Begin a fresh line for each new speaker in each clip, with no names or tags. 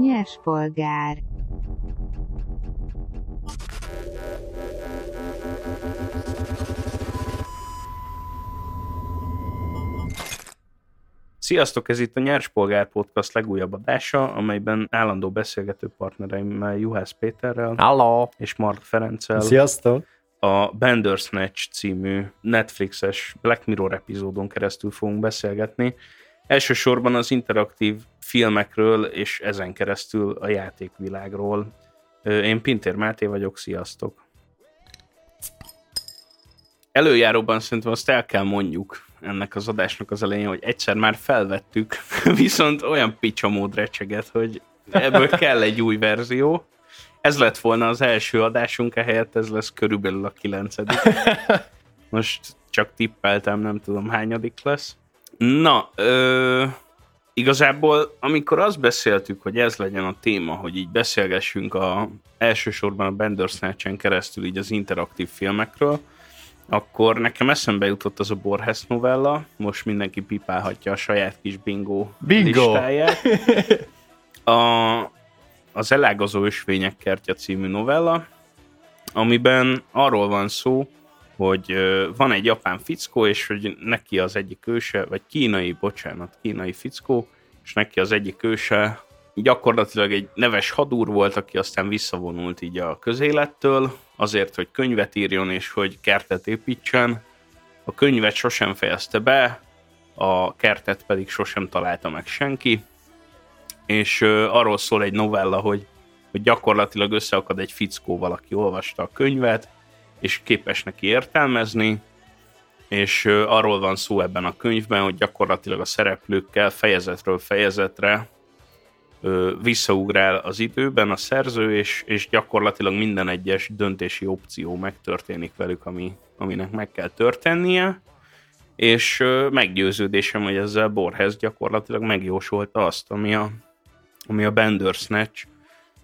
Nyerspolgár
Sziasztok, ez itt a Nyerspolgár Podcast legújabb adása, amelyben állandó beszélgető partnereimmel Juhász Péterrel
Hello.
és Mark Ferenccel
Sziasztok!
a Bandersnatch című Netflixes Black Mirror epizódon keresztül fogunk beszélgetni. Elsősorban az interaktív filmekről és ezen keresztül a játékvilágról. Én Pintér Máté vagyok, sziasztok! Előjáróban szerintem azt el kell mondjuk ennek az adásnak az elején, hogy egyszer már felvettük, viszont olyan picsamód recseget, hogy ebből kell egy új verzió. Ez lett volna az első adásunk, ehelyett ez lesz körülbelül a kilencedik. Most csak tippeltem, nem tudom hányadik lesz. Na, ö, igazából amikor azt beszéltük, hogy ez legyen a téma, hogy így beszélgessünk a, elsősorban a Bandersnatch-en keresztül így az interaktív filmekről, akkor nekem eszembe jutott az a Borges novella, most mindenki pipálhatja a saját kis bingo,
Bingo!
listáját. A, az Elágazó ösvények kertje című novella, amiben arról van szó, hogy van egy japán fickó, és hogy neki az egyik őse, vagy kínai, bocsánat, kínai fickó, és neki az egyik őse gyakorlatilag egy neves hadúr volt, aki aztán visszavonult így a közélettől, azért, hogy könyvet írjon, és hogy kertet építsen. A könyvet sosem fejezte be, a kertet pedig sosem találta meg senki, és arról szól egy novella, hogy, hogy gyakorlatilag összeakad egy fickó, valaki olvasta a könyvet, és képes neki értelmezni, és arról van szó ebben a könyvben, hogy gyakorlatilag a szereplőkkel fejezetről fejezetre visszaugrál az időben a szerző, és, és gyakorlatilag minden egyes döntési opció megtörténik velük, ami, aminek meg kell történnie, és meggyőződésem, hogy ezzel Borges gyakorlatilag megjósolta azt, ami a, ami a Bandersnatch,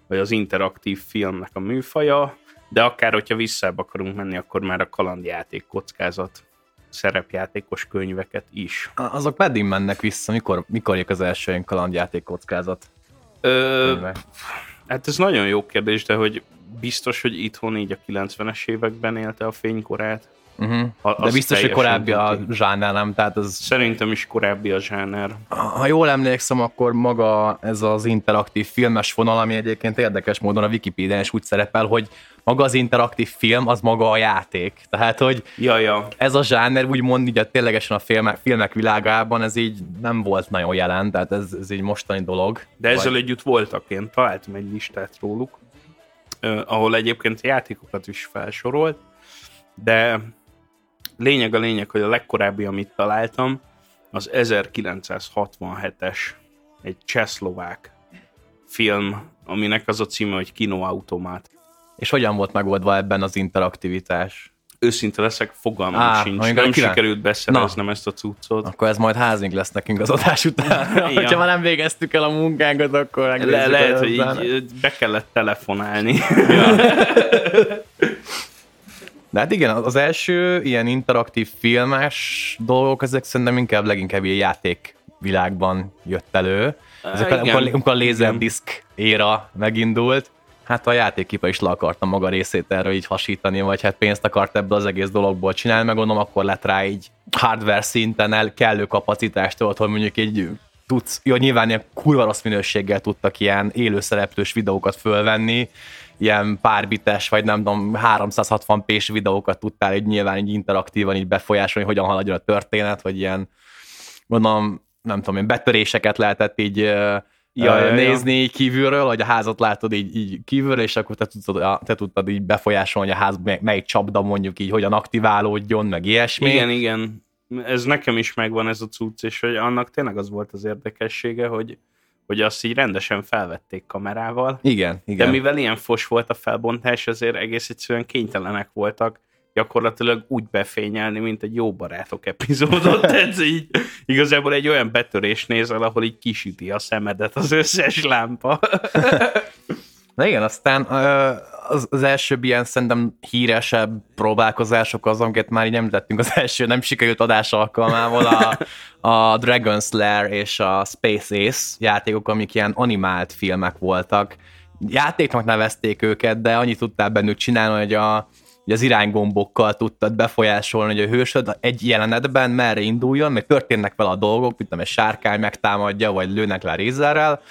vagy az interaktív filmnek a műfaja, de akár, hogyha visszább akarunk menni, akkor már a kalandjáték kockázat szerepjátékos könyveket is.
Azok meddig mennek vissza? Mikor, mikor jött az első ilyen kalandjáték kockázat?
Ö, hát ez nagyon jó kérdés, de hogy biztos, hogy itthon így a 90-es években élte a fénykorát.
Uh-huh. De biztos, hogy korábbi a zsánál nem, tehát az,
Szerintem is korábbi a zsáner.
ha jól emlékszem, akkor maga ez az interaktív filmes vonal, ami egyébként érdekes módon a Wikipédián is úgy szerepel, hogy maga az interaktív film, az maga a játék. Tehát, hogy
Ja, ja.
ez a zsáner úgymond így a, ténylegesen a filmek, filmek világában ez így nem volt nagyon jelen, tehát ez, ez így mostani dolog.
De ezzel
Vagy-
együtt voltak, én találtam egy listát róluk, ahol egyébként játékokat is felsorolt, de lényeg a lényeg, hogy a legkorábbi, amit találtam, az 1967-es, egy csehszlovák film, aminek az a címe, hogy Kinoautomát.
És hogyan volt megoldva ebben az interaktivitás?
Őszinte leszek, fogalmam
Á,
sincs. Nem
kíván-
sikerült beszereznem ezt a cuccot.
Akkor ez majd házink lesz nekünk az adás után.
Ja.
Hogyha már nem végeztük el a munkánkat, akkor
Le, lehet, hogy így be kellett telefonálni.
De hát igen, az első ilyen interaktív filmes dolgok, ezek szerintem inkább leginkább ilyen játékvilágban jött elő. Ezek, amikor, amikor a. Laserdisc éra megindult, hát a játékipa is le akarta maga részét erről így hasítani, vagy hát pénzt akart ebből az egész dologból csinálni, meg gondolom akkor lett rá így hardware szinten el kellő kapacitást, hogy mondjuk egy tudsz, jó, nyilván ilyen kurva rossz minőséggel tudtak ilyen élőszereplős videókat fölvenni, ilyen párbites, vagy nem tudom, 360 p-s videókat tudtál így nyilván így interaktívan így befolyásolni, hogyan haladjon a történet, vagy ilyen, gondolom, nem tudom, ilyen betöréseket lehetett így ja,
ja, ja.
nézni így kívülről, hogy a házat látod így, így kívülről, és akkor te tudtad, te tudtad így befolyásolni, a ház mely- melyik csapda mondjuk így hogyan aktiválódjon, meg ilyesmi.
Igen, igen. Ez nekem is megvan ez a cucc, és hogy annak tényleg az volt az érdekessége, hogy, hogy azt így rendesen felvették kamerával,
igen,
de
igen.
mivel ilyen fos volt a felbontás, ezért egész egyszerűen kénytelenek voltak gyakorlatilag úgy befényelni, mint egy jó barátok epizódot. Tehát így igazából egy olyan betörés nézel, ahol így kisüti a szemedet az összes lámpa.
Na igen, aztán az, az első ilyen szerintem híresebb próbálkozások az, amiket már így említettünk az első nem sikerült adás alkalmával, a, a Dragon Slayer és a Space Ace játékok, amik ilyen animált filmek voltak. Játéknak nevezték őket, de annyit tudtál bennük csinálni, hogy a, hogy az iránygombokkal tudtad befolyásolni, hogy a hősöd egy jelenetben merre induljon, mert történnek vele a dolgok, mint egy sárkány megtámadja, vagy lőnek le rézerrel,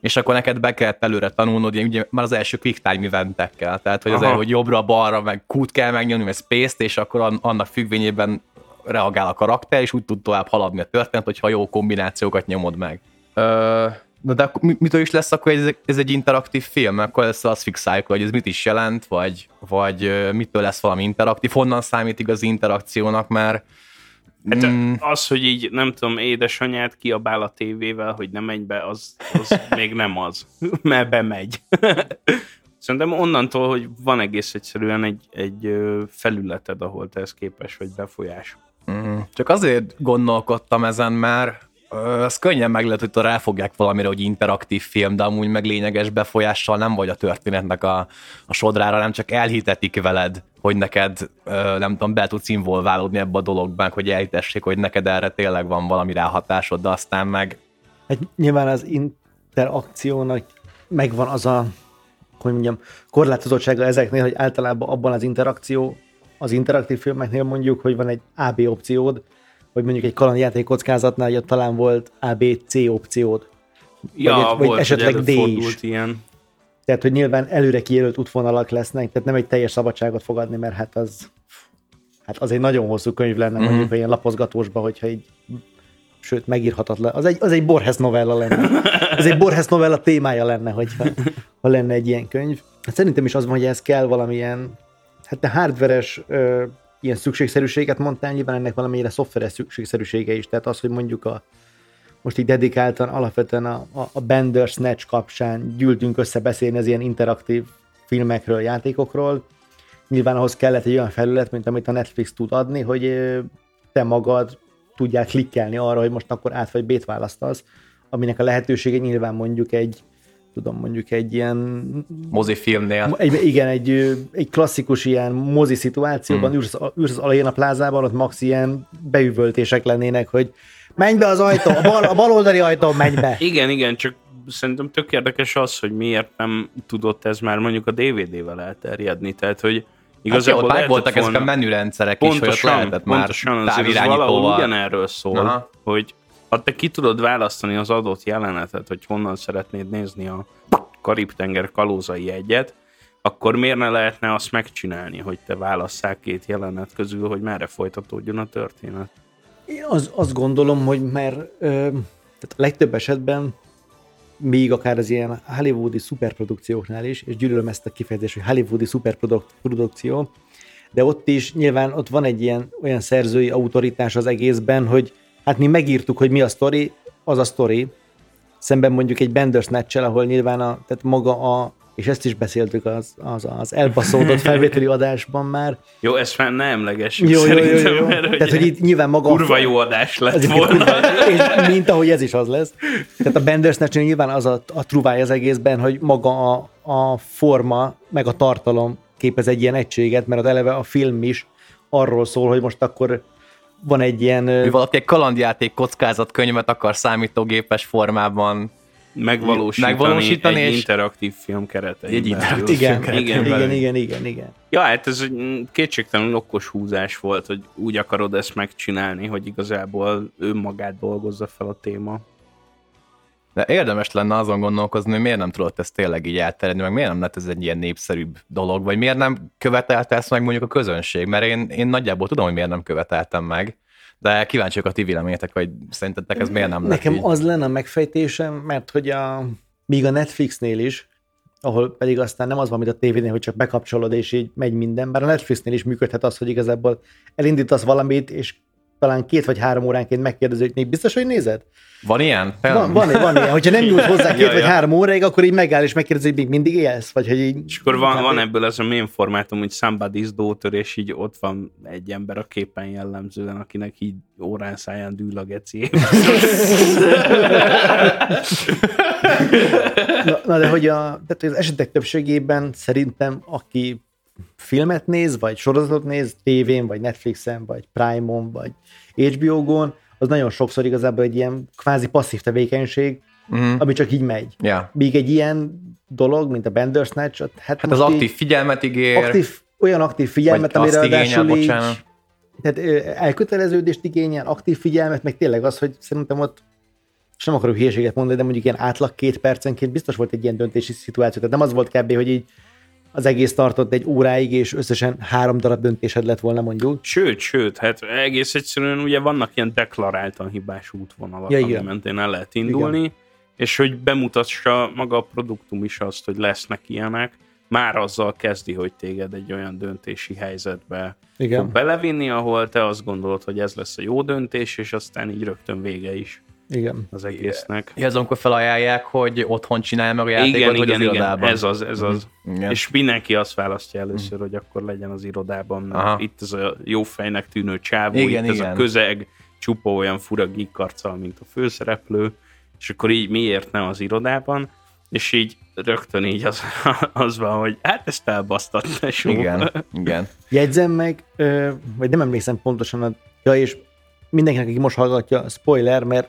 és akkor neked be kellett előre tanulnod, ugye már az első quick time eventekkel, tehát hogy, azért, hogy jobbra-balra, meg kút kell megnyomni, meg space és akkor annak függvényében reagál a karakter, és úgy tud tovább haladni a történet, hogyha jó kombinációkat nyomod meg. Ö, Na de akkor mitől is lesz akkor ez, ez egy interaktív film? Akkor lesz azt fixáljuk, hogy ez mit is jelent, vagy, vagy mitől lesz valami interaktív, honnan számít az interakciónak, mert
Hát mm. az, hogy így, nem tudom, édesanyát kiabál a tévével, hogy nem megy be, az, az még nem az, mert bemegy. Szerintem onnantól, hogy van egész egyszerűen egy, egy felületed, ahol te ez képes vagy befolyás.
Mm. Csak azért gondolkodtam ezen, mert az könnyen meg lehet, hogy ráfogják valamire, hogy interaktív film, de amúgy meg lényeges befolyással nem vagy a történetnek a, a sodrára, nem csak elhitetik veled, hogy neked, nem tudom, be tudsz involválódni ebbe a dologban, hogy elhitessék, hogy neked erre tényleg van valami ráhatásod, de aztán meg...
Hát nyilván az interakciónak megvan az a, hogy mondjam, korlátozottsága ezeknél, hogy általában abban az interakció, az interaktív filmeknél mondjuk, hogy van egy AB opciód, hogy mondjuk egy kalandjáték kockázatnál, hogy talán volt ABC opciód.
Ja, vagy, volt, vagy esetleg D is. Ilyen.
Tehát, hogy nyilván előre kijelölt útvonalak lesznek, tehát nem egy teljes szabadságot fogadni, mert hát az hát az egy nagyon hosszú könyv lenne, mm-hmm. mondjuk ilyen lapozgatósba, hogyha így sőt, megírhatatlan. Az egy, az egy Borges novella lenne. Ez egy Borges novella témája lenne, hogyha, ha lenne egy ilyen könyv. Hát szerintem is az van, hogy ez kell valamilyen, hát a hardveres ilyen szükségszerűséget mondtál, nyilván ennek valamelyre szoftveres szükségszerűsége is, tehát az, hogy mondjuk a most így dedikáltan alapvetően a, a, a Bender Snatch kapcsán gyűltünk össze beszélni az ilyen interaktív filmekről, játékokról, nyilván ahhoz kellett egy olyan felület, mint amit a Netflix tud adni, hogy te magad tudják klikkelni arra, hogy most akkor át vagy B-t választasz, aminek a lehetősége nyilván mondjuk egy tudom, mondjuk egy ilyen...
Mozifilmnél.
Egy, igen, egy, egy klasszikus ilyen mozi szituációban, mm. űrsz, űrsz az alajén a plázában, ott max ilyen beüvöltések lennének, hogy menj be az ajtó, a bal, a bal oldali ajtó, menj be.
Igen, igen, csak szerintem tök érdekes az, hogy miért nem tudott ez már mondjuk a DVD-vel elterjedni, tehát, hogy
Igazából hát jó, voltak volna, ezek a menürendszerek pontosan, is, hogy ott lehetett pontosan, már távirányítóval.
ugyanerről szól, Aha. hogy ha te ki tudod választani az adott jelenetet, hogy honnan szeretnéd nézni a Karib-tenger kalózai egyet, akkor miért ne lehetne azt megcsinálni, hogy te válasszák két jelenet közül, hogy merre folytatódjon a történet?
Én az, azt gondolom, hogy mert ö, tehát a legtöbb esetben még akár az ilyen hollywoodi szuperprodukcióknál is, és gyűlölöm ezt a kifejezést, hogy hollywoodi szuperprodukció, de ott is nyilván ott van egy ilyen olyan szerzői autoritás az egészben, hogy hát mi megírtuk, hogy mi a sztori, az a sztori, szemben mondjuk egy Bandersnatch ahol nyilván a, tehát maga a, és ezt is beszéltük az, az, az elbaszódott felvételi adásban már.
Jó, ezt már nem emlegessük jó, jó, jó, jó, jó.
Mert, Tehát, hogy itt nyilván maga...
Kurva jó adás lett volna.
és mint ahogy ez is az lesz. Tehát a Bandersnatch nyilván az a, a truváj az egészben, hogy maga a, a forma, meg a tartalom képez egy ilyen egységet, mert az eleve a film is arról szól, hogy most akkor van egy ilyen...
Mi valaki egy kalandjáték kockázatkönyvet akar számítógépes formában
megvalósítani, megvalósítani egy és interaktív film kereteiben.
Egy interaktív igen, film igen, igen, igen, igen, igen.
Ja, hát ez egy kétségtelenül okos húzás volt, hogy úgy akarod ezt megcsinálni, hogy igazából ő magát dolgozza fel a téma.
De érdemes lenne azon gondolkozni, hogy miért nem tudott ezt tényleg így elterjedni, meg miért nem lett ez egy ilyen népszerűbb dolog, vagy miért nem követelte ezt meg mondjuk a közönség, mert én, én nagyjából tudom, hogy miért nem követeltem meg, de kíváncsiak a ti véleményetek, hogy szerintetek ez miért nem
Nekem
így?
az lenne a megfejtésem, mert hogy a, míg a Netflixnél is, ahol pedig aztán nem az van, mint a tévénél, hogy csak bekapcsolod, és így megy minden, bár a Netflixnél is működhet az, hogy igazából elindítasz valamit, és talán két vagy három óránként még biztos, hogy nézed?
Van ilyen?
Van, van, van ilyen. Hogyha nem nyújt hozzá két
Ja,
vagy
ja.
három óráig, akkor így megáll és megkérdezi, hogy még mindig élsz? Vagy hogy így...
És akkor van, van ebből ez a mém formátum, hogy somebody's daughter, és így ott van egy ember a képen jellemzően, akinek így órán száján dűl a geci.
Na, na de hogy a, tehát az esetek többségében szerintem, aki filmet néz, vagy sorozatot néz, tévén, vagy Netflixen, vagy Prime-on, vagy HBO-gon, az nagyon sokszor igazából egy ilyen kvázi passzív tevékenység,
Mhm.
ami csak így megy.
Ja.
Míg egy ilyen dolog, mint a Bandersnatch, hát,
Hát az aktív figyelmet ígér,
aktív, olyan aktív figyelmet, amire
igényel,
ráadásul így,
bocsánat.
tehát elköteleződést igényel, aktív figyelmet, meg tényleg az, hogy szerintem ott és nem akarok hülyeséget mondani, de mondjuk ilyen átlag két percenként biztos volt egy ilyen döntési szituáció. Tehát nem az volt kb. hogy így az egész tartott egy óráig, és összesen három darab döntésed lett volna mondjuk.
Sőt, sőt, hát egész egyszerűen ugye vannak ilyen deklaráltan hibás útvonalak,
Ja, igen.
ami mentén el lehet indulni, igen. és hogy bemutassa maga a produktum is azt, hogy lesznek ilyenek, már azzal kezdi, hogy téged egy olyan döntési helyzetbe
Igen.
fog belevinni, ahol te azt gondolod, hogy ez lesz a jó döntés, és aztán így rögtön vége is
Igen.
az egésznek.
ez amikor felajánlják, hogy otthon csinálj meg a játékot,
Igen,
vagy
igen,
az
igen,
irodában.
ez az, ez az.
Igen.
És mindenki azt választja először, hogy akkor legyen az irodában, mert
Aha.
itt ez a jó fejnek tűnő csávó,
Igen,
itt ez
igen.
a közeg, csupa olyan fura gigkarccal, mint a főszereplő, és akkor így miért nem az irodában, és így rögtön így az, az van, hogy hát ezt elbasztott, tesó.
igen, igen.
Jegyzem meg, vagy nem emlékszem pontosan, a, ja, és mindenkinek, aki most hallgatja, spoiler, mert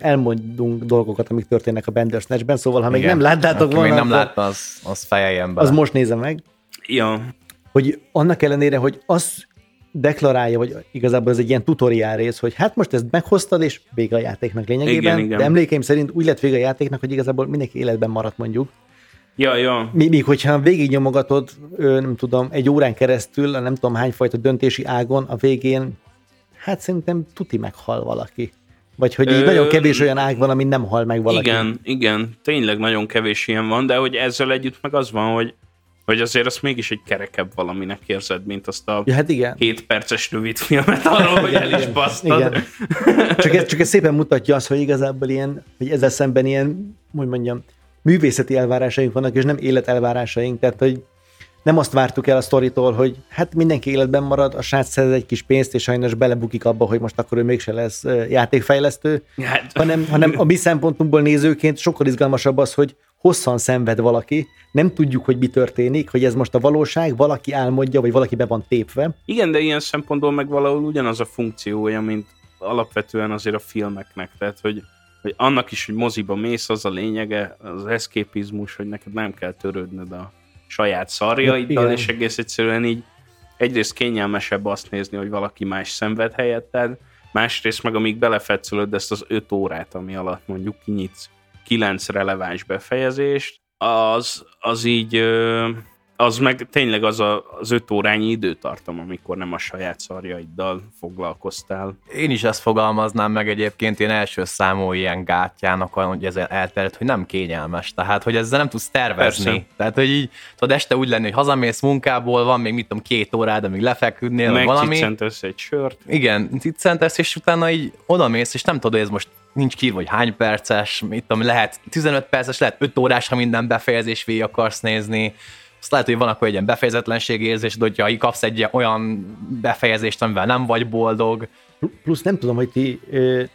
elmondunk dolgokat, amik történnek a Bandersnatch-ben, szóval ha még
igen.
nem láttátok
Aki
volna,
még nem
akkor
látta, az, az fejeljen bele.
az most nézze meg.
Ja,
hogy annak ellenére, hogy az deklarálja, vagy igazából ez egy ilyen tutoriál rész, hogy hát most ezt meghoztad, és vége a játéknak lényegében,
Igen, igen.
de emlékeim szerint úgy lett vége a játéknak, hogy igazából mindenki életben maradt mondjuk.
ja, ja.
Míg hogyha végignyomogatod, nem tudom, egy órán keresztül, a nem tudom hányfajta döntési ágon, a végén, hát szerintem tuti meghal valaki. Vagy hogy így
Ö,
nagyon kevés olyan ág van, ami nem hal meg valaki.
Igen, igen, tényleg nagyon kevés ilyen van, de hogy ezzel együtt meg az van, hogy, hogy azért azt mégis egy kerekebb valaminek érzed, mint azt a
Ja, hát igen.
7 perces rövid filmet arról, hogy el is basztad.
Igen. Csak ez, csak ez szépen mutatja azt, hogy igazából ilyen, hogy ezzel szemben ilyen, hogy mondjam, művészeti elvárásaink vannak, és nem életelvárásaink, tehát hogy nem azt vártuk el a sztoritól, hogy hát mindenki életben marad, a srác szerez egy kis pénzt, és sajnos belebukik abba, hogy most akkor ő mégse lesz játékfejlesztő,
Hát,
hanem, hanem a mi szempontunkból nézőként sokkal izgalmasabb az, hogy hosszan szenved valaki, nem tudjuk, hogy mi történik, hogy ez most a valóság, valaki álmodja, vagy valaki be van tépve.
igen, de ilyen szempontból meg valahol ugyanaz a funkciója, mint alapvetően azért a filmeknek, tehát hogy, hogy annak is, hogy moziba mész, az a lényege, az eszképizmus, hogy neked nem kell törődnöd a saját szarjaiddal, és egész egyszerűen így egyrészt kényelmesebb azt nézni, hogy valaki más szenved helyetted, másrészt meg amíg belefetszölöd ezt az öt órát, ami alatt mondjuk kinyitsz kilenc releváns befejezést, az, az így, az meg tényleg az a, az öt órányi időtartam, amikor nem a saját szarjaiddal foglalkoztál.
Én is ezt fogalmaznám meg egyébként én első számú ilyen gátjának, hogy ezzel elterjedt, hogy nem kényelmes. Tehát, hogy ezzel nem tudsz tervezni.
Persze.
Tehát, hogy így tudod este úgy lenni, hogy hazamész munkából, van még mit tudom két órád, amíg lefeküdnél, vagy valami.
Megcicentesz egy sört.
Igen, ciccentesz, és utána így odamész, és nem tudod, hogy ez most nincs ki, vagy hány perces, mit tudom, lehet 15 perces, lehet 5 órás, ha minden befejezés végig akarsz nézni. Azt lehet, hogy van akkor egy ilyen befejezetlenség érzés, de hogyha kapsz egy olyan befejezést, amivel nem vagy boldog,
Plusz nem tudom, hogy ti,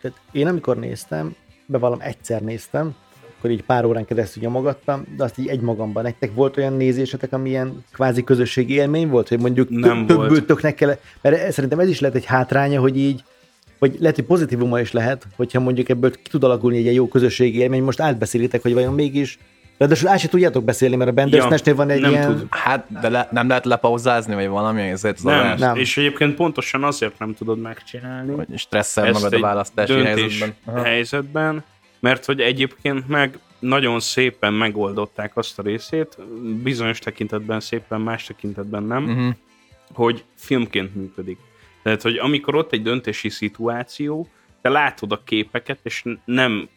tehát én amikor néztem, bevallom egyszer néztem, akkor így pár órán keresztül nyomogattam, de azt így egymagamban. Nektek volt olyan nézésetek, ami ilyen kvázi közösségi élmény volt, hogy mondjuk
Nem
több,
volt.
többből töknek kell, mert szerintem ez is lehet egy hátránya, hogy így, vagy lehet, hogy pozitívuma is lehet, hogyha mondjuk ebből ki tud alakulni egy jó közösségi élmény, most átbeszélitek, hogy vajon mégis, Ráadásul át se tudjátok beszélni, mert a Bandersnatchnél van egy
nem
ilyen...
tud.
hát de le, nem lehet lepauzázni, vagy valami, ezért az
Nem,
nem.
és egyébként pontosan azért nem tudod megcsinálni.
vagy stresszel magad a választási helyzetben. Aha.
helyzetben, mert hogy egyébként meg nagyon szépen megoldották azt a részét, bizonyos tekintetben szépen, más tekintetben nem,
Mhm.
hogy filmként működik. Tehát, hogy amikor ott egy döntési szituáció, te látod a képeket, és nem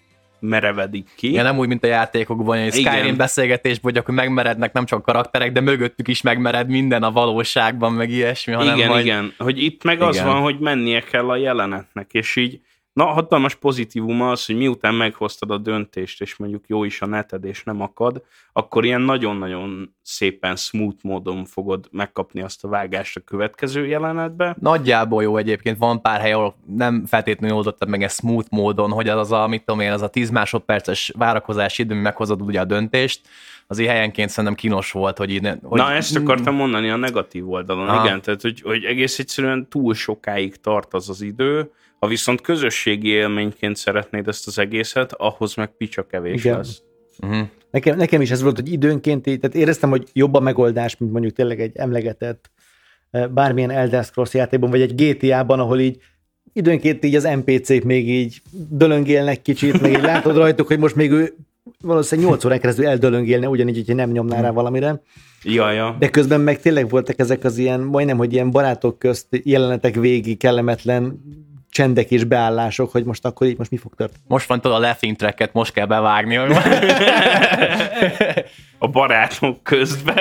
merevedik ki.
Igen, nem úgy, mint a játékokban,
Igen.
Skyrim beszélgetésben, hogy akkor megmerednek nem csak karakterek, de mögöttük is megmered minden a valóságban, meg ilyesmi, hanem
igen,
majd...
igen. Hogy itt meg az
Igen.
van, hogy mennie kell a jelenetnek, és így na, hatalmas pozitívuma az, hogy miután meghoztad a döntést, és mondjuk jó is a neted, és nem akad, akkor ilyen nagyon-nagyon szépen smooth módon fogod megkapni azt a vágást a következő jelenetbe.
Nagyjából jó egyébként, van pár hely, ahol nem feltétlenül oldottad meg ezt smooth módon, hogy az, az a, mit tudom én, az a 10 másodperces várakozási idő, meghozod ugye a döntést, az helyenként szerintem kínos volt, hogy így... Hogy,
Na, ezt akartam mondani a negatív oldalon,
Aha.
igen, tehát hogy, hogy egész egyszerűen túl sokáig tart az az idő, ha viszont közösségi élményként szeretnéd ezt az egészet, ahhoz meg picsa kevés
Igen.
lesz.
Uh-huh.
Nekem, nekem is ez volt, hogy időnként, így- tehát éreztem, hogy jobb a megoldás, mint mondjuk tényleg egy emlegetett eh, bármilyen Elder Scrolls játékban, vagy egy GTA-ban, ahol így időnként így az NPC-k még így dölöngélnek kicsit, meg így látod rajtuk, hogy most még ő valószínűleg 8 órán keresztül eldölöngélne, ugyanígy, hogyha nem nyomná rá valamire.
Ja, ja.
De közben meg tényleg voltak ezek az ilyen, majdnem, hogy ilyen barátok közt jelenetek végi kellemetlen csendek és beállások, hogy most akkor így most mi fog történni.
Most van tudod a laughing tracket, most kell bevágni. hogy-
A barátok közben.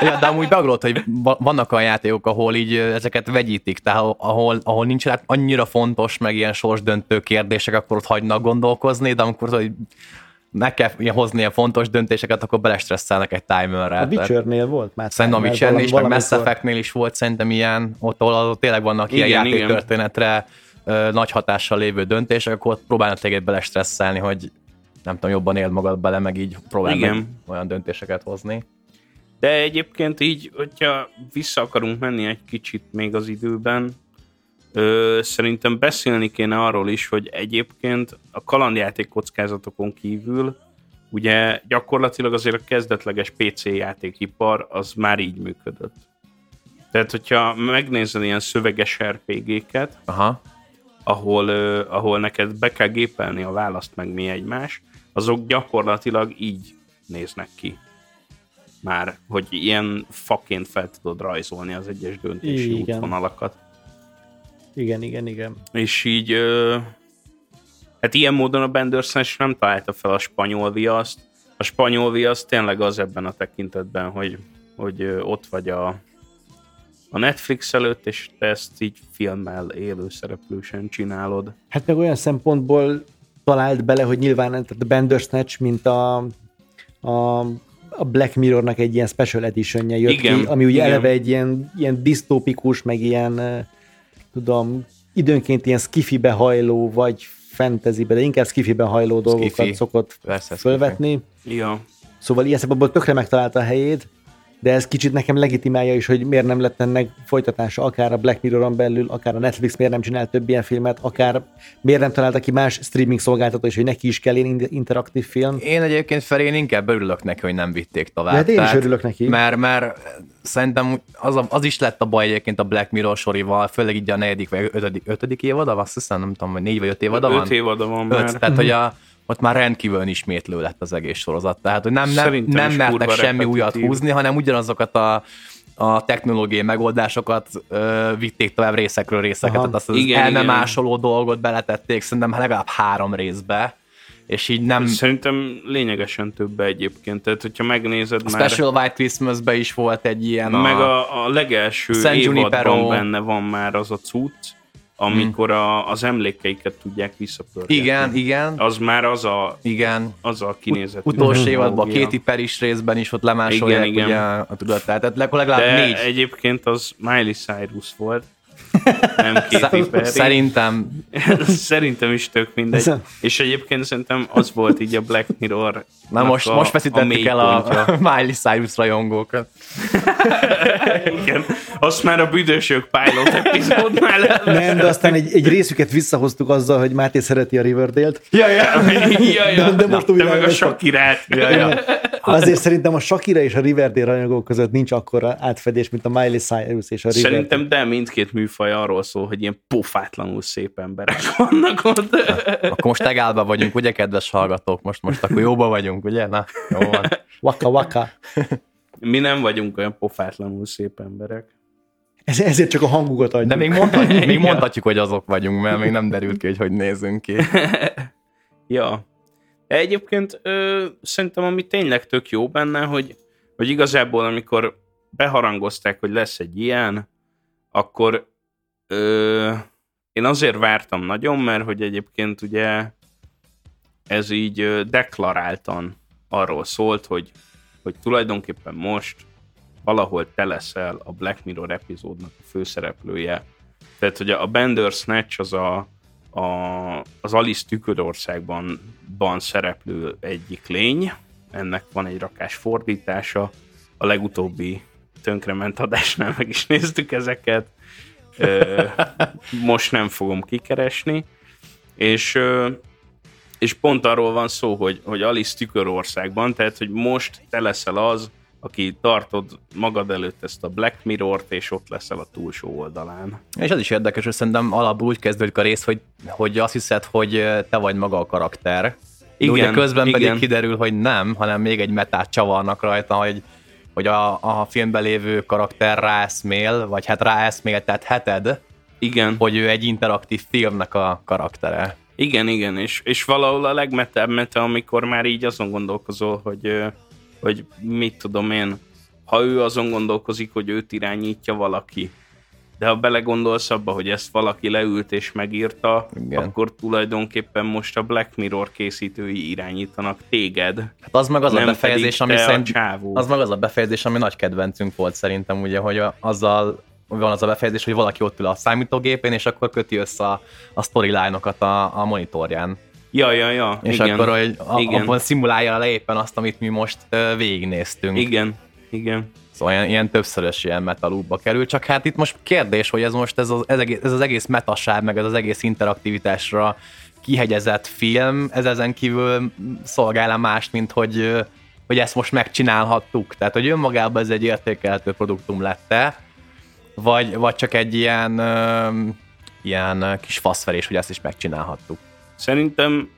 ja, de amúgy beugrott, hogy va- vannak olyan játékok, ahol így ezeket vegyítik, tehát ahol, ahol nincsenek annyira fontos, meg ilyen sorsdöntő kérdések, akkor ott hagynak gondolkozni, de amikor hogy meg kell ilyen hozni ilyen fontos döntéseket, akkor belestresszelnek egy timerrel.
A Witchernél volt már.
Szerintem a Witchernél is, meg Mass Effectnél is volt szerintem ilyen, ott, ahol tényleg vannak ilyen
Igen, igen.
játéktörténetre ö, nagy hatással lévő döntések, akkor ott próbálnak téged belestresszelni, hogy nem tudom, jobban éld magad bele, meg így próbálj
Igen.
meg olyan döntéseket hozni.
De egyébként így, hogyha vissza akarunk menni egy kicsit még az időben, ö, szerintem beszélni kéne arról is, hogy egyébként a kalandjáték kockázatokon kívül ugye gyakorlatilag azért a kezdetleges PC játékipar az már így működött. Tehát, hogyha megnézed ilyen szöveges RPG-ket,
Aha.
Ahol, ahol neked be kell gépelni a választ meg mi egymás, azok gyakorlatilag így néznek ki. Már, hogy ilyen faként fel tudod rajzolni az egyes döntési
Igen.
útvonalakat.
Igen, igen, igen.
És így, hát ilyen módon a Bandersnatch nem találta fel a spanyol viaszt. A spanyol viasz tényleg az ebben a tekintetben, hogy, hogy ott vagy a, a Netflix előtt, és te ezt így filmmel élő szereplősen csinálod.
Hát meg olyan szempontból talált bele, hogy nyilván tehát a Bandersnatch, mint a, a, a Black Mirrornak egy ilyen special editionje jött
Igen,
ki, ami ugye
igen.
eleve egy ilyen, ilyen disztópikus, meg ilyen, tudom, időnként ilyen skifibe hajló, vagy fantasybe, de inkább skifibe hajló dolgokat
Skifi.
szokott
Persze,
fölvetni.
Ja,
Szóval ilyen szempontból tökre megtalálta a helyét, de ez kicsit nekem legitimálja is, hogy miért nem lett ennek folytatása, akár a Black Mirroron belül, akár a Netflix miért nem csinált több ilyen filmet, akár miért nem találta ki más streaming szolgáltató is, hogy neki is kell ilyen interaktív film.
Én egyébként felé én inkább örülök neki, hogy nem vitték tovább.
De hát én is örülök neki.
Mert, mert szerintem az, a, az is lett a baj egyébként a Black Mirror sorival, főleg így a negyedik vagy ötödik, ötödik évada, azt hiszem, nem tudom, hogy négy vagy öt évada van.
öt évada van
Öt,
már.
tehát hogy a, ott már rendkívül ismétlő lett az egész sorozat. Tehát, hogy nem, nem,
Szerintem
nem mertek semmi
repetitív.
újat húzni, hanem ugyanazokat a, a technológiai megoldásokat ö, vitték tovább részekről részeket.
Aha.
Tehát azt az
Igen,
elmemásoló dolgot beletették, szerintem legalább három részbe, és így nem...
Szerintem lényegesen több egyébként, tehát hogyha megnézed
A
már,
Special White Christmas-be is volt egy ilyen...
meg a, a legelső
San
évadban
Junipero.
benne van már az a cucc, amikor a, az emlékeiket tudják visszapörgetni.
Igen, igen,
Az már az a,
igen.
az a kinézet.
Utolsó évadban a Katy Perry részben is ott lemásolják
Igen, igen.
ugye a tudatát. Tehát leg- legalább
De
négy.
egyébként az Miley Cyrus volt. Nem Perry.
Szerintem
Szerintem is tök mindegy. És egyébként szerintem az volt így a Black Mirror.
Na most, most veszítettük el a Miley Cyrus rajongókat.
Igen, azt már a büdösök pilot epizódnál
Nem, de aztán egy, egy részüket visszahoztuk azzal, hogy Máté szereti a Riverdale-t.
Ja, ja, ja, ja.
De- de most
te
újra
meg a. Sakirát.
Ja, ja.
Azért szerintem a Shakira és a Riverdale rajongók között nincs akkora átfedés, mint a Miley Cyrus és a Riverdale.
Szerintem de mindkét műfaj arról szól, hogy ilyen pofátlanul szép emberek vannak ott.
Akkor most legálba vagyunk, ugye, kedves hallgatók? Most, most akkor jóba vagyunk, ugye? Na, jó van.
Waka waka.
Mi nem vagyunk olyan pofátlanul szép emberek.
Ez, ezért csak a hangukat adjuk.
De még mondhatjuk, még mondhatjuk, hogy azok vagyunk, mert még nem derült ki, hogy hogy nézünk ki.
Ja. Egyébként ö, szerintem ami tényleg tök jó benne, hogy, hogy igazából amikor beharangozták, hogy lesz egy ilyen, akkor ö, én azért vártam nagyon, mert hogy egyébként ugye ez így deklaráltan arról szólt, hogy, hogy tulajdonképpen most valahol te leszel a Black Mirror epizódnak a főszereplője. Tehát, hogy a Bandersnatch az a, a, az Alice Tükörországban ban szereplő egyik lény, ennek van egy rakás fordítása, a legutóbbi tönkrement adásnál meg is néztük ezeket, most nem fogom kikeresni, és, és pont arról van szó, hogy, hogy Alice Tükörországban, tehát hogy most te leszel az, aki tartod magad előtt ezt a Black Mirror-t, és ott leszel a túlsó oldalán.
És az is érdekes, hogy szerintem alapból úgy kezdődik a rész, hogy, hogy azt hiszed, hogy te vagy maga a karakter. Igen, De ugye közben igen. pedig kiderül, hogy nem, hanem még egy metát csavarnak rajta, hogy, hogy a, a filmben lévő karakter ráeszmél, vagy hát ráeszméltetheted,
igen.
hogy ő egy interaktív filmnek a karaktere.
Igen, igen, és, és valahol a legmetebb mete, amikor már így azon gondolkozol, hogy hogy mit tudom én, ha ő azon gondolkozik, hogy őt irányítja valaki, de ha belegondolsz abba, hogy ezt valaki leült és megírta, Igen. akkor tulajdonképpen most a Black Mirror készítői irányítanak téged.
Hát az meg az a befejezés, ami szerint, az meg az a befejezés, ami nagy kedvencünk volt szerintem, ugye, hogy a, azzal van az a befejezés, hogy valaki ott ül a számítógépén, és akkor köti össze a, a storyline-okat a, a monitorján.
Ja, ja, ja.
És igen. akkor, hogy a, igen. abban szimulálja le éppen azt, amit mi most végignéztünk.
Igen, igen.
Szóval ilyen, ilyen többszörös ilyen metalúba kerül, csak hát itt most kérdés, hogy ez most ez az, ez, egész, ez az egész metaság, meg ez az egész interaktivitásra kihegyezett film, ez ezen kívül szolgál mást, mint hogy, hogy ezt most megcsinálhattuk. Tehát, hogy önmagában ez egy értékelhető produktum lette, vagy, vagy csak egy ilyen, ilyen kis faszverés, hogy ezt is megcsinálhattuk.
Szerintem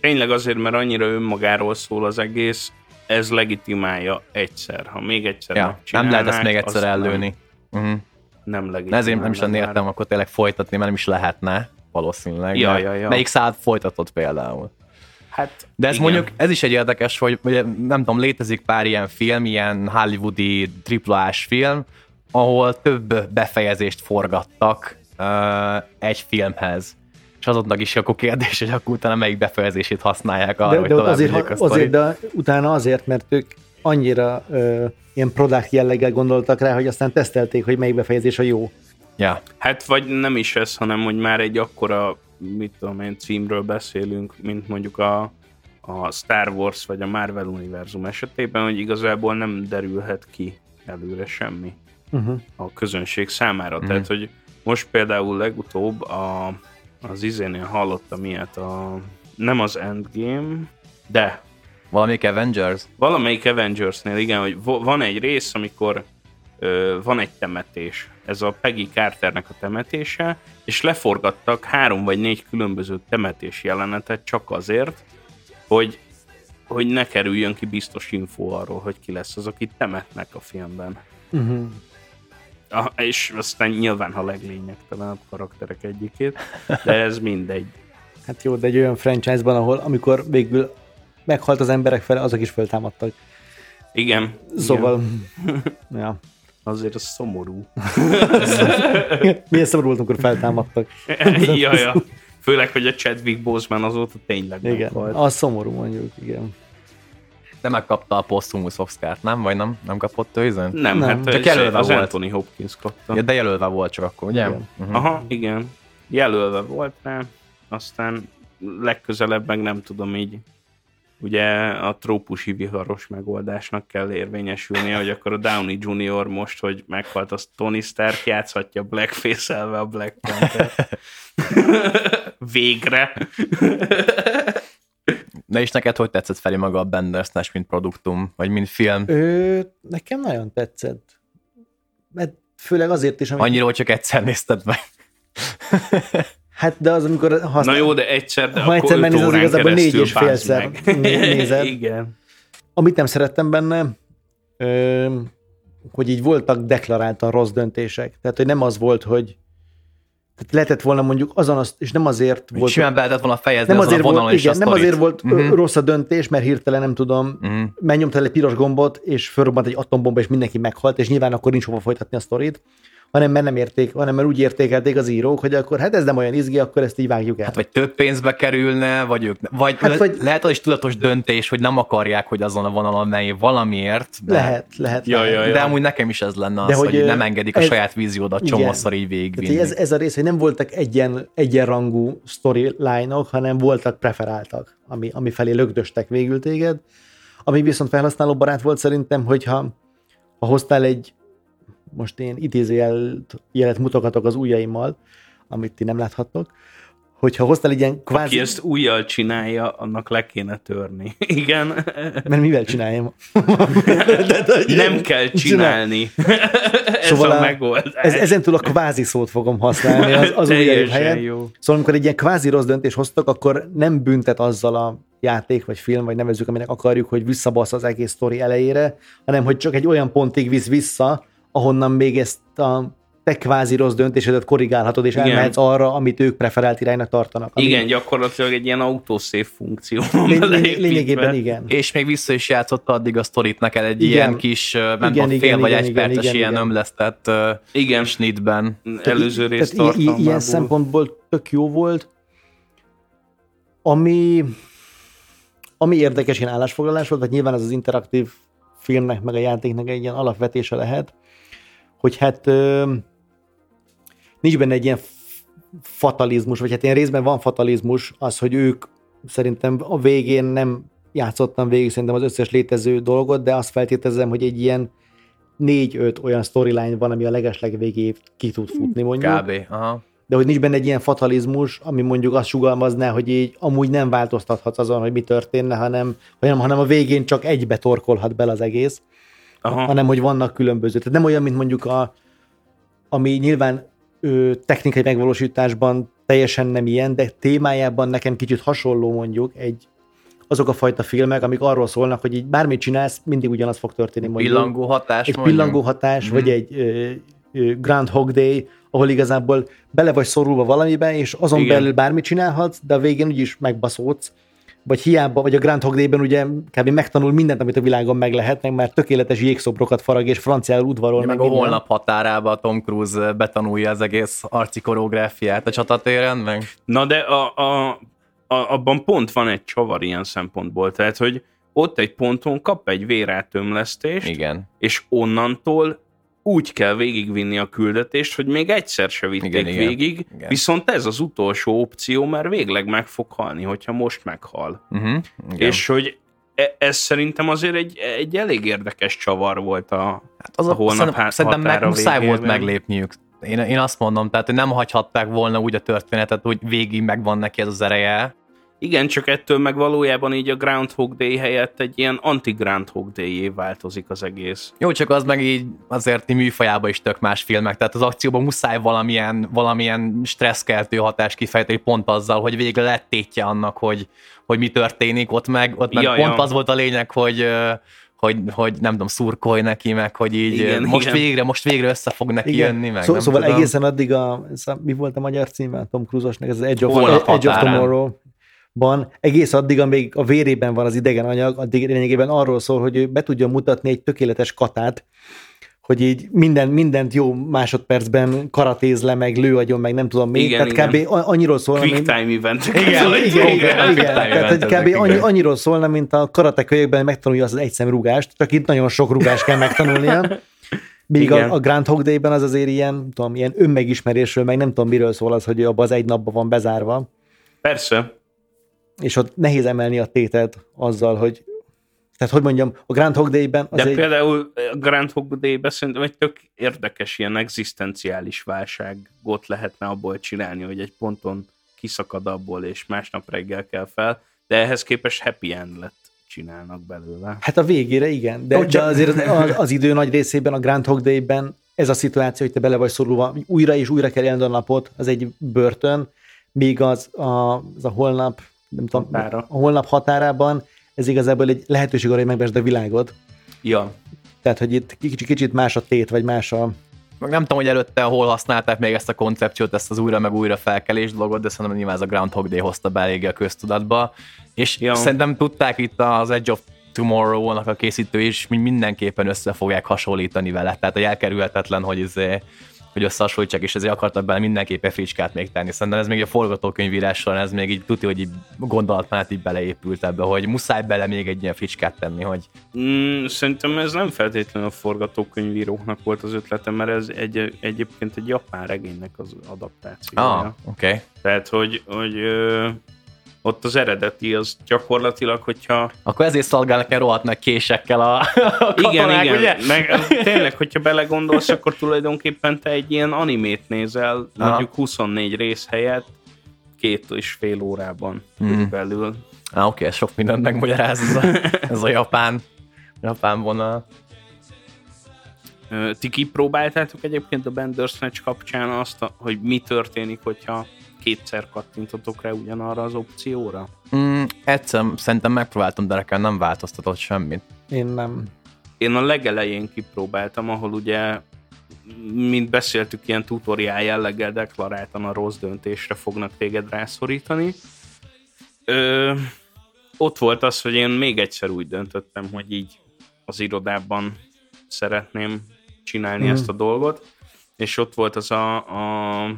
tényleg azért, mert annyira önmagáról szól az egész, ez legitimálja egyszer. Ha még egyszer ja,
Nem lehet ezt még egyszer ellőni.
Nem, uh-huh. nem legitimálja.
Ezért nem is lenne értem, akkor tényleg folytatni, mert nem is lehetne valószínűleg.
Ja, ja, ja.
Melyik szállat folytatott például?
Hát,
De ez igen. mondjuk, ez is egy érdekes, hogy ugye, nem tudom, létezik pár ilyen film, ilyen hollywoodi triplás film, ahol több befejezést forgattak uh, egy filmhez és azoknak is akkor kérdés, hogy akkor utána melyik befejezését használják arra,
de, de hogy azért, a azért, de utána azért, mert ők annyira ö, ilyen product jelleggel gondoltak rá, hogy aztán tesztelték, hogy melyik befejezés a jó.
Ja.
Hát vagy nem is ez, hanem hogy már egy akkora, mit tudom én, címről beszélünk, mint mondjuk a, a Star Wars vagy a Marvel univerzum esetében, hogy igazából nem derülhet ki előre semmi uh-huh. a közönség számára. Uh-huh. Tehát, hogy most például legutóbb a az izénél hallottam ilyet, a, nem az Endgame, de
Valamelyik Avengers?
Valamelyik Avengersnél, igen, hogy van egy rész, amikor ö, van egy temetés. Ez a Peggy Carternek a temetése, és leforgattak három vagy négy különböző temetés jelenetet csak azért, hogy, hogy ne kerüljön ki biztos info arról, hogy ki lesz az, akit temetnek a filmben. Uh-huh. És aztán nyilván, ha leglényegtelenebb karakterek egyikét, de ez mindegy.
Hát jó, de egy olyan franchise-ban, ahol amikor végül meghalt az emberek fele, azok is föltámadtak.
Igen.
Szóval, igen. ja.
Azért az szomorú.
Milyen szomorú volt, amikor feltámadtak.
ja, ja. Főleg, hogy a Chadwick Boseman azóta tényleg
Igen, volt. az szomorú mondjuk, igen.
De megkapta a Posthumus Oscar-t, nem? Vagy nem? Nem kapott ő
izen? Nem, nem, hát csak jelölve az volt. Anthony Hopkins kapta.
Ja, de jelölve volt csak akkor, ugye?
Igen. Uh-huh. Aha, igen. Jelölve volt rá, aztán legközelebb meg nem tudom így ugye a trópusi viharos megoldásnak kell érvényesülnie, hogy akkor a Downey Junior most, hogy meghalt, az Tony Stark játszhatja blackface-elve a Black Panther. Végre.
Na és neked hogy tetszett Feri maga a Bandersnatch, mint produktum, vagy mint film?
Ö, nekem nagyon tetszett. Mert főleg azért is,
amikor... Annyira, hogy csak egyszer nézted meg.
Hát de az, amikor
használ... Na jó, de egyszer, de
ha egyszer megnézed, az igazából négy és félszer nézed.
Igen.
Amit nem szerettem benne, hogy így voltak deklaráltan rossz döntések. Tehát, hogy nem az volt, hogy tehát lehetett volna mondjuk azon, azt, és nem azért volt...
Simán be lehetett volna fejezni
nem azért
a vonalon
volt,
is a
igen, nem azért volt uh-huh. rossz a döntés, mert hirtelen nem tudom, uh-huh. megnyomtál egy piros gombot, és fölrobbant egy atombomba, és mindenki meghalt, és nyilván akkor nincs hova folytatni a sztorit, hanem mert nem érték, hanem mert úgy értékelték az írók, hogy akkor hát ez nem olyan izgi, akkor ezt így vágjuk el.
Hát vagy több pénzbe kerülne, vagy ők, vagy,
Hát
hát
vagy-
lehet az is tudatos döntés, hogy nem akarják, hogy azon a vonalon menj valamiért. De,
lehet, lehet.
Ja,
lehet.
ja, ja.
De amúgy nekem is ez lenne az,
De
hogy,
hogy,
nem engedik a
ez-
saját víziódat csomószor így végigvinni.
ez, ez a rész, hogy nem voltak egyen, egyenrangú storyline-ok, hanem voltak preferáltak, ami, ami felé lögdöstek végül téged. Ami viszont felhasználó barát volt szerintem, hogyha ha hoztál egy, most én idézőjelet jelet mutogatok az ujjaimmal, amit ti nem láthattok, hogyha hoztál egy ilyen kvázi...
Aki ezt újjal csinálja, annak le kéne törni. Igen.
Mert mivel csináljam?
Nem kell csinálni. Ez
Szóval
a
a-
megoldás.
Ez, ezentúl a kvázi szót fogom használni az, az ujjaim helyett.
jó.
Szóval amikor egy ilyen kvázi rossz döntés hoztak, akkor nem büntet azzal a játék, vagy film, vagy nevezzük, aminek akarjuk, hogy visszabasz az egész sztori elejére, hanem hogy csak egy olyan pontig visz vissza, ahonnan még ezt a te kvázi rossz döntésedet korrigálhatod, és
Igen.
elmehetsz arra, amit ők preferált iránynak tartanak. Ami
Igen, gyakorlatilag egy ilyen autosave funkció.
lény- lényegében igen.
És még vissza is játszotta addig a sztorit neked egy
Igen.
ilyen kis, nem
Igen,
tudom, fél
igen,
vagy
igen,
egy
igen,
perces
igen,
ilyen
igen.
ömlesztett ö,
Igen,
snitben.
előző rész
tehát i- i- ilyen szempontból tök jó volt. Ami, ami érdekes ilyen állásfoglalás volt, vagy nyilván ez az interaktív filmnek, meg a játéknak egy ilyen alapvetése lehet, hogy hát ö, nincs benne egy ilyen fatalizmus, vagy hát ilyen részben van fatalizmus, az, hogy ők szerintem a végén nem játszottam végig szerintem az összes létező dolgot, de azt feltételezem, hogy egy ilyen négy-öt olyan storyline van, ami a legesleg végéig ki tud futni mondjuk.
Kb. Aha.
De hogy nincs benne egy ilyen fatalizmus, ami mondjuk azt sugalmazná, hogy így amúgy nem változtathatsz azon, hogy mi történne, hanem, hanem, hanem a végén csak egybe torkolhat bele az egész,
Aha.
hanem hogy vannak különböző. Tehát nem olyan, mint mondjuk a, ami nyilván ö, technikai megvalósításban teljesen nem ilyen, de témájában nekem kicsit hasonló mondjuk egy azok a fajta filmek, amik arról szólnak, hogy így bármit csinálsz, mindig ugyanaz fog történni. Mondjuk
Pillangó hatás
egy
mondjuk.
pillangó hatás,
Mhm.
vagy egy ö, ö, Groundhog Day, ahol igazából bele vagy szorulva valamibe, és azon
Igen.
belül bármit csinálhatsz, de a végén úgyis megbaszódsz. Vagy hiába, vagy a Groundhog Day-ben ugye kb. megtanul mindent, amit a világon meg lehet, meg már tökéletes jégszobrokat farag, és franciául udvarol.
Ja, meg a
minden.
holnap határába Tom Cruise betanulja az egész arci koreográfiát a csatatéren, meg
Na de a, a, a, abban pont van egy csavar ilyen szempontból, tehát hogy ott egy ponton kap egy vérátömlesztést,
igen.
és onnantól úgy kell végigvinni a küldetést, hogy még egyszer se vitték
Igen, igen,
végig,
igen.
viszont ez az utolsó opció, mert végleg meg fog halni, hogyha most meghal.
Uh-huh. Igen.
És hogy e- ez szerintem azért egy, egy elég érdekes csavar volt a,
Hát az
a
a,
holnap
szerintem,
hát-
szerintem meg muszáj volt meglépniük. Én, én azt mondom, tehát hogy nem hagyhatták volna úgy a történetet, hogy végig megvan neki ez az ereje.
Igen, csak ettől meg valójában így a Groundhog Day helyett egy ilyen anti-Groundhog Day-é változik az egész.
Jó, csak az meg így azért műfajában is tök más filmek, tehát az akcióban muszáj valamilyen, valamilyen stresszkeltő hatást kifejteni pont azzal, hogy végre lett tétje annak, hogy, hogy mi történik, ott meg, ott meg
Ja,
pont
ja.
az volt a lényeg, hogy hogy, hogy nem tudom, szurkolj neki, meg hogy így
Igen,
most
igen.
végre, most végre össze fog neki
Igen.
jönni, meg
Szó,
nem
szóval
tudom.
egészen addig a, mi volt a magyar címe Tom Cruise-osnak, ez az Edge of,
Holnap
Edge of. Tomorrow ban, egész addig, amíg a vérében van az idegen anyag, addig lényegében arról szól, hogy ő be tudja mutatni egy tökéletes katát, hogy így minden, mindent jó másodpercben karatéz le, meg lő agyon, meg nem tudom még.
Igen,
Tehát kb. a- annyiról szólna,
Quick
mint...
time event.
Igen,
Igen, igen, igen,
igen,
igen. Tehát, kb. Annyi,
igen.
annyiról szólna, mint a karatekölyökben megtanulja az egyszemrúgást, csak itt nagyon sok rúgást kell megtanulnia. Míg
Igen.
a, a Groundhog Day-ben az azért ilyen, tudom, ilyen önmegismerésről, meg nem tudom miről szól az, hogy ő abban az egy napban van bezárva,
Persze.
És ott nehéz emelni a tétet azzal, hogy tehát hogy mondjam, a Groundhog Day-ben az
De
egy,
például a Groundhog Day-ben szerintem egy tök érdekes ilyen egzisztenciális válságot lehetne abból csinálni, hogy egy ponton kiszakad abból, és másnap reggel kell fel, de ehhez képest happy end lett csinálnak belőle.
hát a végére igen, de, de azért az, az, idő nagy részében a Groundhog Day-ben ez a szituáció, hogy te bele vagy szorulva, újra és újra kell élned a napot, az egy börtön, míg az a, az a holnap, nem tudom,
Határa.
a holnap határában ez igazából egy lehetőség arra, hogy megbesd a világot.
Ja,
Tehát, hogy itt kicsit, kicsit más a tét, vagy más a,
meg nem tudom, hogy előtte hol használták még ezt a koncepciót, ezt az újra meg újra felkelés dolgot, de szerintem nyilván ez a Groundhog Day hozta be eléggé a köztudatba. És ja. szerintem tudták itt az Edge of Tomorrow-nak a készítő is mindenképpen össze fogják hasonlítani vele. Tehát a elkerülhetetlen, hogy izé, hogy összehasonlítsák, és ezért akartak bele mindenképpen fricskát még tenni. Szerintem ez még a forgatókönyvíráson, ez még így tudja, hogy így gondolatmenet így beleépült ebbe, hogy muszáj bele még egy ilyen fricskát tenni, hogy...
Mm, szerintem ez nem feltétlenül a forgatókönyvíróknak volt az ötlete, mert ez egy, egyébként egy japán regénynek az adaptációja.
Ah, oké. Okay.
Tehát, hogy, hogy ott az eredeti az gyakorlatilag, hogyha...
Akkor ezért szolgálnak el rohadt nagy késekkel a, a katonák,
Igen, igen.
ugye?
Meg, tényleg, hogyha belegondolsz, akkor tulajdonképpen te egy ilyen animét nézel, mondjuk 24 rész helyett, két és fél órában mm. belül.
Ah, oké, okay, ez sok mindent megmagyaráz ez a, ez a japán, japán vonal.
Ti kipróbáltátok egyébként a Bandersnatch kapcsán azt, hogy mi történik, hogyha kétszer kattintotok rá ugyanarra az opcióra?
Mm, egyszer szerintem megpróbáltam, de nekem nem változtatott semmit.
Én nem.
Én a legelején kipróbáltam, ahol ugye mint beszéltük, ilyen tutoriál jelleggel deklaráltan a rossz döntésre fognak téged rászorítani. Ö, ott volt az, hogy én még egyszer úgy döntöttem, hogy így az irodában szeretném csinálni mm. ezt a dolgot, és ott volt az a, a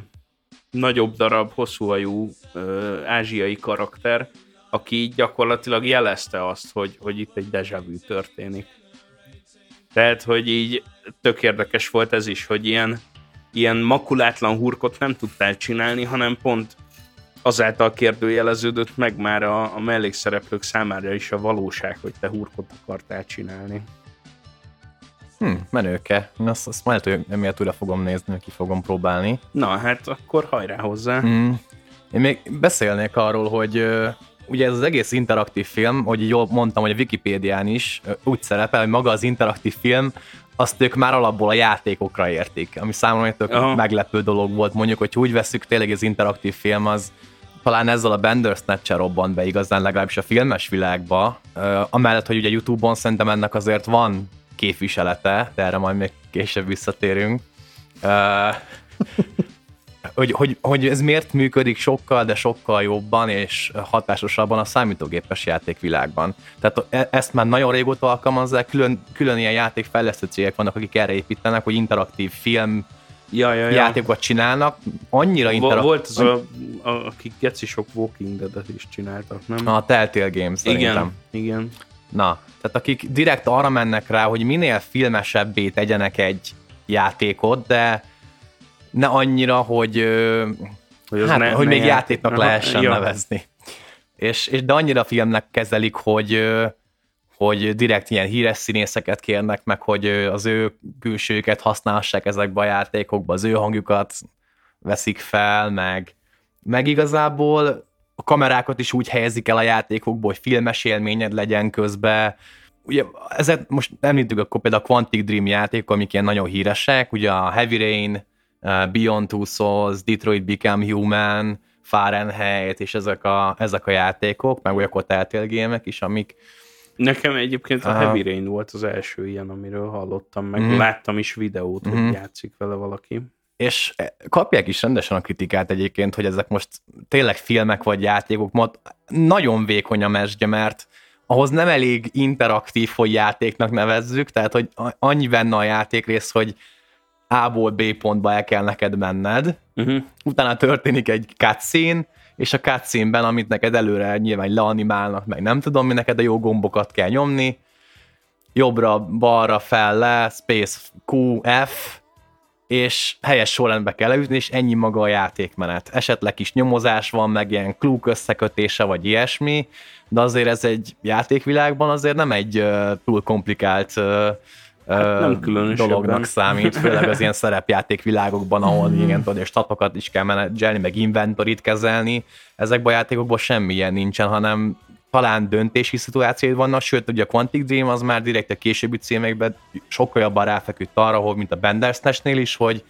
nagyobb darab, hosszúajú ö, ázsiai karakter, aki gyakorlatilag jelezte azt, hogy, hogy itt egy deja vu történik. Tehát, hogy így tök érdekes volt ez is, hogy ilyen, ilyen makulátlan hurkot nem tudtál csinálni, hanem pont azáltal kérdőjeleződött meg már a, a mellékszereplők számára is a valóság, hogy te hurkot akartál csinálni.
Hm, menőke. Azt, azt majd hogy emiatt újra fogom nézni, ki fogom próbálni.
Na, hát akkor hajrá hozzá.
Hm. Én még beszélnék arról, hogy ugye ez az egész interaktív film, hogy jól mondtam, hogy a Wikipédián is úgy szerepel, hogy maga az interaktív film, azt ők már alapból a játékokra érték, ami számomra egy tök Aha. meglepő dolog volt. Mondjuk, hogy úgy veszük, tényleg az interaktív film az talán ezzel a Bandersnatch robbant be igazán legalábbis a filmes világba, amellett, hogy ugye Youtube-on szerintem ennek azért van képviselete, de erre majd még később visszatérünk. Uh, hogy, hogy, hogy ez miért működik sokkal, de sokkal jobban és hatásosabban a számítógépes játékvilágban. Tehát e, ezt már nagyon régóta alkalmazzák, külön, külön ilyen játékfejlesztő cégek vannak, akik erre építenek, hogy interaktív film ja, ja, ja. játékokat csinálnak. Annyira interaktív.
Volt az, a, a, akik geci sok Walking Dead-et is csináltak, nem?
A Telltale Games
szerintem. Igen, igen.
Na, tehát akik direkt arra mennek rá, hogy minél filmesebbé tegyenek egy játékot, de ne annyira, hogy, hogy, hát, ne, hogy ne még játéknak Aha, lehessen jó. nevezni. És, és de annyira filmnek kezelik, hogy hogy direkt ilyen híres színészeket kérnek meg, hogy az ő külsőjüket használhassák ezekbe a játékokba, az ő hangjukat veszik fel, meg, meg igazából a kamerákat is úgy helyezik el a játékokból, hogy filmes élményed legyen közben. Ugye ezek most említjük akkor például a Quantic Dream játékok, amik ilyen nagyon híresek, ugye a Heavy Rain, uh, Beyond Two Souls, Detroit Become Human, Fahrenheit, és ezek a, ezek a játékok, meg olyak ott eltélgémek is, amik
Nekem egyébként a Heavy Rain volt az első ilyen, amiről hallottam, meg mm. láttam is videót, mm. hogy mhm. játszik vele valaki
és eh, kapják is rendesen a kritikát egyébként, hogy ezek most tényleg filmek vagy játékok, mert nagyon vékony a mesdje, mert ahhoz nem elég interaktív, hogy játéknak nevezzük, tehát hogy annyi benne a játékrész, hogy A-ból B pontba el kell neked menned, uh-huh. utána történik egy cutscene, és a cutscene-ben, amit neked előre nyilván leanimálnak, meg nem tudom mi, neked a jó gombokat kell nyomni, jobbra, balra, fel, le, space, Q, F, és helyes sorrendbe kell leütni, és ennyi maga a játékmenet. Esetleg is nyomozás van, meg ilyen klúk összekötése, vagy ilyesmi, de azért ez egy játékvilágban azért nem egy uh, túl komplikált uh, hát nem dolognak számít, főleg az ilyen szerepjátékvilágokban, ahol mm. igen, tudod, és statokat is kell menedzselni, meg inventorit kezelni. Ezekben a játékokban semmi ilyen nincsen, hanem talán döntési szituációid vannak, sőt, ugye a Quantic Dream az már direkt a későbbi címekben sokkal jobban ráfeküdt arra, hogy mint a Bandersnatch-nél is, hogy,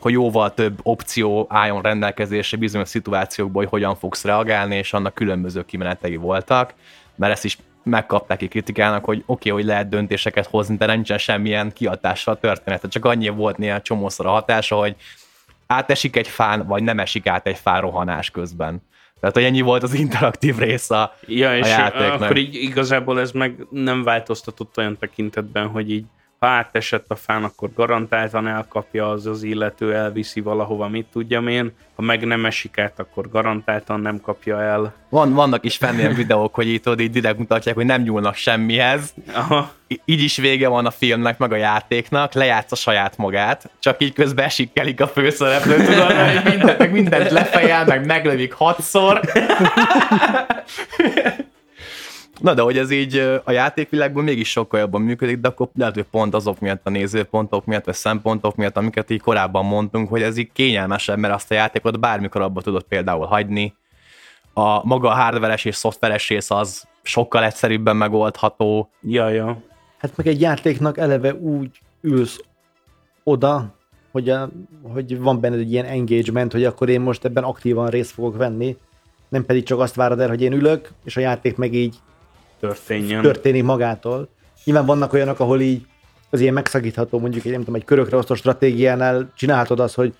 hogy jóval több opció álljon rendelkezésre bizonyos szituációkból, hogy hogyan fogsz reagálni, és annak különböző kimenetei voltak, mert ezt is megkapták ki kritikának, hogy oké, okay, hogy lehet döntéseket hozni, de nincsen semmilyen kiatással a történetet. Csak annyi volt néha csomószor a hatása, hogy átesik egy fán, vagy nem esik át egy fán rohanás közben. Tehát, hogy ennyi volt az interaktív rész a,
ja, és
a játéknak.
akkor így igazából ez meg nem változtatott olyan tekintetben, hogy így ha átesett a fán, akkor garantáltan elkapja az az illető, elviszi valahova, mit tudjam én. Ha meg nem esik át, akkor garantáltan nem kapja el.
Van, vannak is fenn ilyen videók, hogy itt így direkt mutatják, hogy nem nyúlnak semmihez.
Aha.
Így is vége van a filmnek, meg a játéknak, lejátsz a saját magát, csak így közben esikkelik a főszereplő, tudod, hogy mindent, meg mindent lefejel, meg meglövik hatszor. Na de hogy ez így a játékvilágban mégis sokkal jobban működik, de akkor lehet, hogy pont azok miatt a nézőpontok miatt, vagy szempontok miatt, amiket így korábban mondtunk, hogy ez így kényelmesebb, mert azt a játékot bármikor abba tudod például hagyni. A maga a hardveres és szoftveres rész az sokkal egyszerűbben megoldható.
Ja, ja.
Hát meg egy játéknak eleve úgy ülsz oda, hogy, a, hogy van benned egy ilyen engagement, hogy akkor én most ebben aktívan részt fogok venni, nem pedig csak azt várod el, hogy én ülök, és a játék meg így
történjen.
történik magától. Nyilván vannak olyanok, ahol így az ilyen megszakítható, mondjuk egy, nem tudom, egy körökre osztó stratégiánál csinálhatod azt, hogy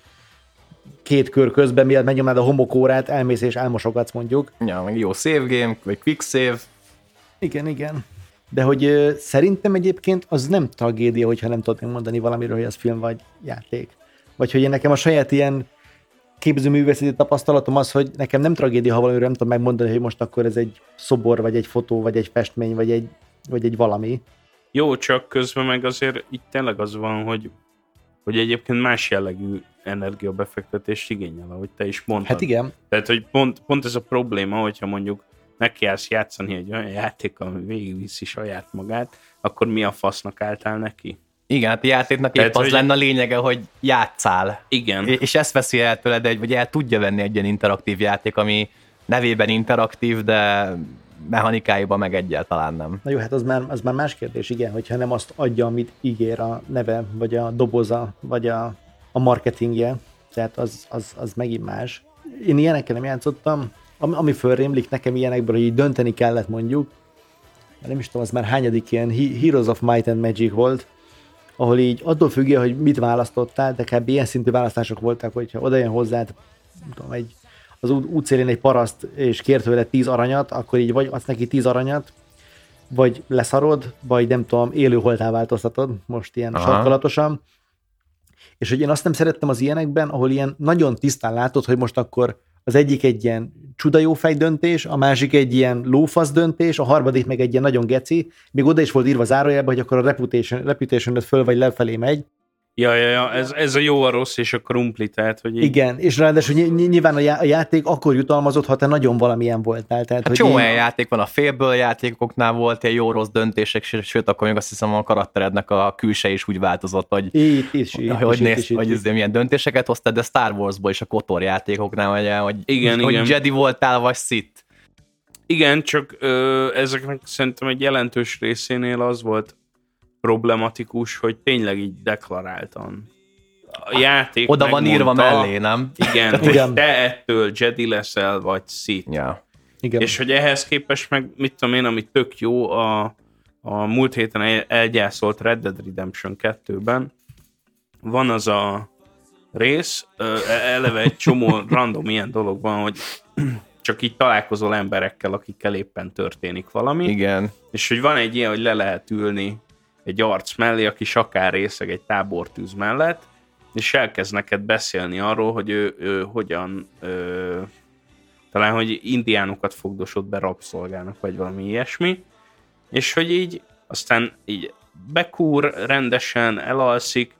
két kör közben, mielőtt megnyomnád a homokórát, elmész és elmosogatsz mondjuk.
Ja, meg jó save game, vagy quick save.
Igen, igen. De hogy ö, szerintem egyébként az nem tragédia, hogyha nem tudod mondani valamiről, hogy az film vagy játék. Vagy hogy én nekem a saját ilyen képzőművészeti tapasztalatom az, hogy nekem nem tragédia, ha valamiről nem tudom megmondani, hogy most akkor ez egy szobor, vagy egy fotó, vagy egy festmény, vagy egy, vagy egy valami.
Jó, csak közben meg azért itt tényleg az van, hogy, hogy egyébként más jellegű energiabefektetést igényel, ahogy te is mondtad.
Hát igen.
Tehát, hogy pont, pont ez a probléma, hogyha mondjuk nekiállsz játszani egy olyan játék, ami végigviszi saját magát, akkor mi a fasznak álltál neki?
Igen, hát a játéknak épp
Tehát,
az
hogy-
lenne a lényege, hogy játszál.
Igen.
És ezt veszi el tőled, egy, vagy el tudja venni egy ilyen interaktív játék, ami nevében interaktív, de mechanikáiban meg egyáltalán nem.
Na jó, hát az már, az már más kérdés, igen, hogyha nem azt adja, amit ígér a neve, vagy a doboza, vagy a, a marketingje, tehát az, az, az megint más. Én ilyenekkel nem játszottam, ami, ami fölrémlik nekem ilyenekből, hogy így dönteni kellett mondjuk, nem is tudom, az már hányadik ilyen He- Heroes of Might and Magic volt, ahol így attól függően, hogy mit választottál, de kb. ilyen szintű választások voltak, hogyha oda jön hozzád, nem tudom, egy, az út, útszélén egy paraszt, és kér tőle 10 aranyat, akkor így vagy adsz neki 10 aranyat, vagy leszarod, vagy nem tudom, élőholtá változtatod, most ilyen.
Aha.
sarkalatosan. És hogy én azt nem szerettem az ilyenekben, ahol ilyen nagyon tisztán látod, hogy most akkor az egyik egy ilyen csuda jó fej döntés, a másik egy ilyen lófasz döntés, a harmadik meg egy ilyen nagyon geci, még oda is volt írva zárójelben, hogy akkor a reputation, reputation föl vagy lefelé megy.
Ja, ja, ja, ez, ez a jó, a rossz és a krumpli, tehát, hogy így,
Igen, és ráadásul ny- ny- nyilván a, já- a játék akkor jutalmazott, ha te nagyon valamilyen voltál. Tehát,
Hát
hogy
csomó
én-
játék van, a félből játékoknál volt ilyen jó-rossz döntések, ső- sőt, akkor még azt hiszem a karakterednek a külse is úgy változott, hogy
Itt is, itt
hogy, hogy
itt
néz,
is, itt
hogy ez milyen döntéseket hoztad, de Star Warsból is a Kotor játékoknál, hogy, hogy,
Igen,
hogy
igen.
Jedi voltál, vagy Sith.
Igen, csak ö, ezeknek szerintem egy jelentős részénél az volt problematikus, hogy tényleg így deklaráltan. A játék
Oda van írva mellé, nem?
Igen, hogy
Igen.
te ettől Jedi leszel, vagy Sith.
Ja.
Igen.
És hogy ehhez képest meg, mit tudom én, ami tök jó, a, a múlt héten el- elgyászolt Red Dead Redemption 2-ben van az a rész, e- eleve egy csomó random ilyen dolog van, hogy csak így találkozol emberekkel, akikkel éppen történik valami,
Igen.
és hogy van egy ilyen, hogy le lehet ülni egy arc mellé, aki sakár részeg egy tábortűz mellett, és elkezd neked beszélni arról, hogy ő, ő hogyan ö, talán, hogy indiánokat fogdosott be rabszolgának, vagy valami ilyesmi, és hogy így aztán így bekúr rendesen, elalszik,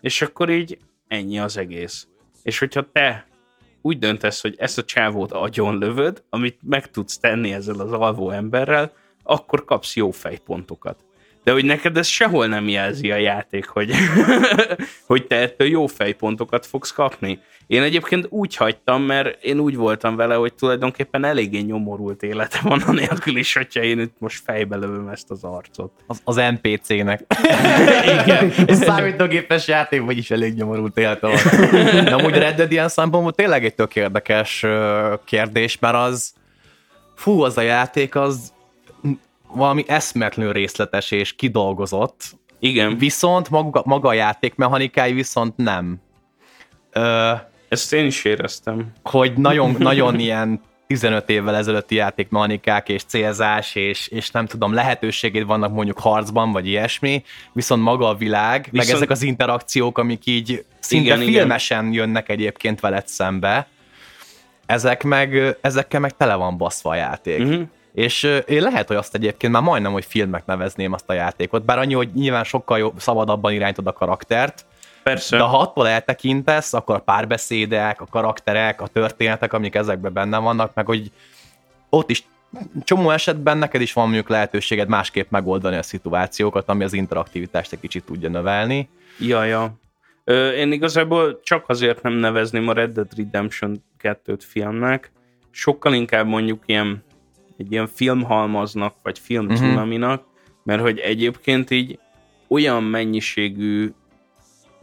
és akkor így ennyi az egész. És hogyha te úgy döntesz, hogy ezt a csávót agyon lövöd, amit meg tudsz tenni ezzel az alvó emberrel, akkor kapsz jó fejpontokat. De hogy neked ez sehol nem jelzi a játék, hogy, hogy te ettől jó fejpontokat fogsz kapni. Én egyébként úgy hagytam, mert én úgy voltam vele, hogy tulajdonképpen eléggé nyomorult élete van anélkül is, hogyha én itt most fejbe lövöm ezt az arcot.
Az, az NPC-nek. Igen. Egy számítógépes játék, vagyis elég nyomorult élete van. De amúgy a Red Dead ilyen szempontból tényleg egy tök érdekes kérdés, mert az fú, az a játék az valami eszmetlenül részletes és kidolgozott,
Igen,
viszont maga, maga a játékmechanikái viszont nem. Ö,
ezt én is éreztem.
hogy nagyon, nagyon ilyen 15 évvel ezelőtti játékmechanikák és célzás és, és nem tudom, lehetőségét vannak mondjuk harcban, vagy ilyesmi, viszont maga a világ, viszont... meg ezek az interakciók, amik így szinte
Igen,
igen,
igen.
filmesen jönnek egyébként veled szembe, ezek meg, ezekkel meg tele van baszva a játék. Uh-huh. És én lehet, hogy azt egyébként már majdnem, hogy filmnek nevezném azt a játékot, bár annyi, hogy nyilván sokkal jobb, szabadabban irányítod a karaktert,
Persze.
de ha attól eltekintesz, akkor a párbeszédek, a karakterek, a történetek, amik ezekben benne vannak, meg hogy ott is csomó esetben neked is van mondjuk lehetőséged másképp megoldani a szituációkat, ami az interaktivitást egy kicsit tudja növelni.
Ja, ja. Ö, én igazából csak azért nem nevezném a Red Dead Redemption 2-t filmnek, sokkal inkább mondjuk ilyen egy ilyen filmhalmaznak, vagy film
Mhm.
cunaminak, mert hogy egyébként így olyan mennyiségű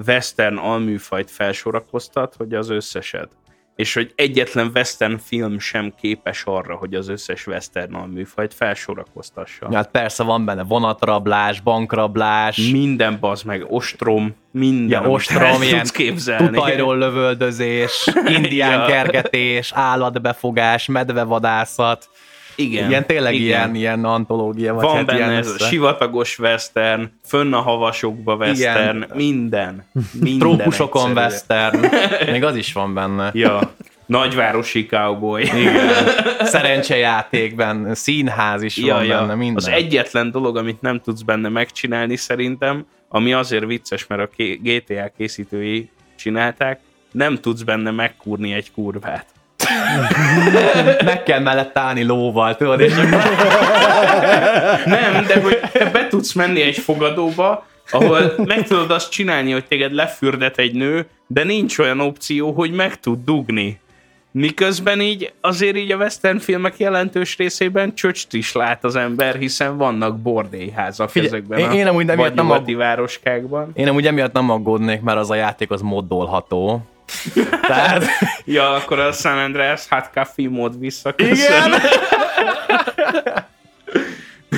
western alműfajt felsorakoztat, hogy az összeset. És hogy egyetlen western film sem képes arra, hogy az összes western alműfajt felsorakoztassa.
Hát persze van benne vonatrablás, bankrablás,
Minden bazd meg, ostrom, minden,
ja, ostrom, ilyen
tudsz képzelni.
tutajról lövöldözés, indián
Ja.
kergetés, állatbefogás, medvevadászat,
Igen.
ilyen tényleg
igen.
ilyen, ilyen antológia. Vagy
Van
hát
benne
ilyen
ez a
össze-
sivatagos western, fönn a havasokba western,
Igen.
minden. minden
Trópusokon
egyszerűen.
western, még az is van benne.
Ja, nagyvárosi cowboy.
Igen. Szerencsejátékben, színház is
Ja,
van
ja.
benne, minden.
Az egyetlen dolog, amit nem tudsz benne megcsinálni szerintem, ami azért vicces, mert a GTA készítői csinálták, nem tudsz benne megkúrni egy kurvát.
Meg kell mellett állni lóval, tudod, és
Nem, de hogy te be tudsz menni egy fogadóba, ahol meg tudod azt csinálni, hogy téged lefürdet egy nő, de nincs olyan opció, hogy meg tud dugni. Miközben így azért így a western filmek jelentős részében csöcst is lát az ember, hiszen vannak bordélyházak
Figyelj,
ezekben
én-
a
én amúgy nem
vagy
értem
nyugati városkákban.
én amúgy emiatt nem aggódnék, mert az a játék az moddolható. Tehát,
Ja, akkor a San Andreas Hot Coffee mód visszaköszön.
igen,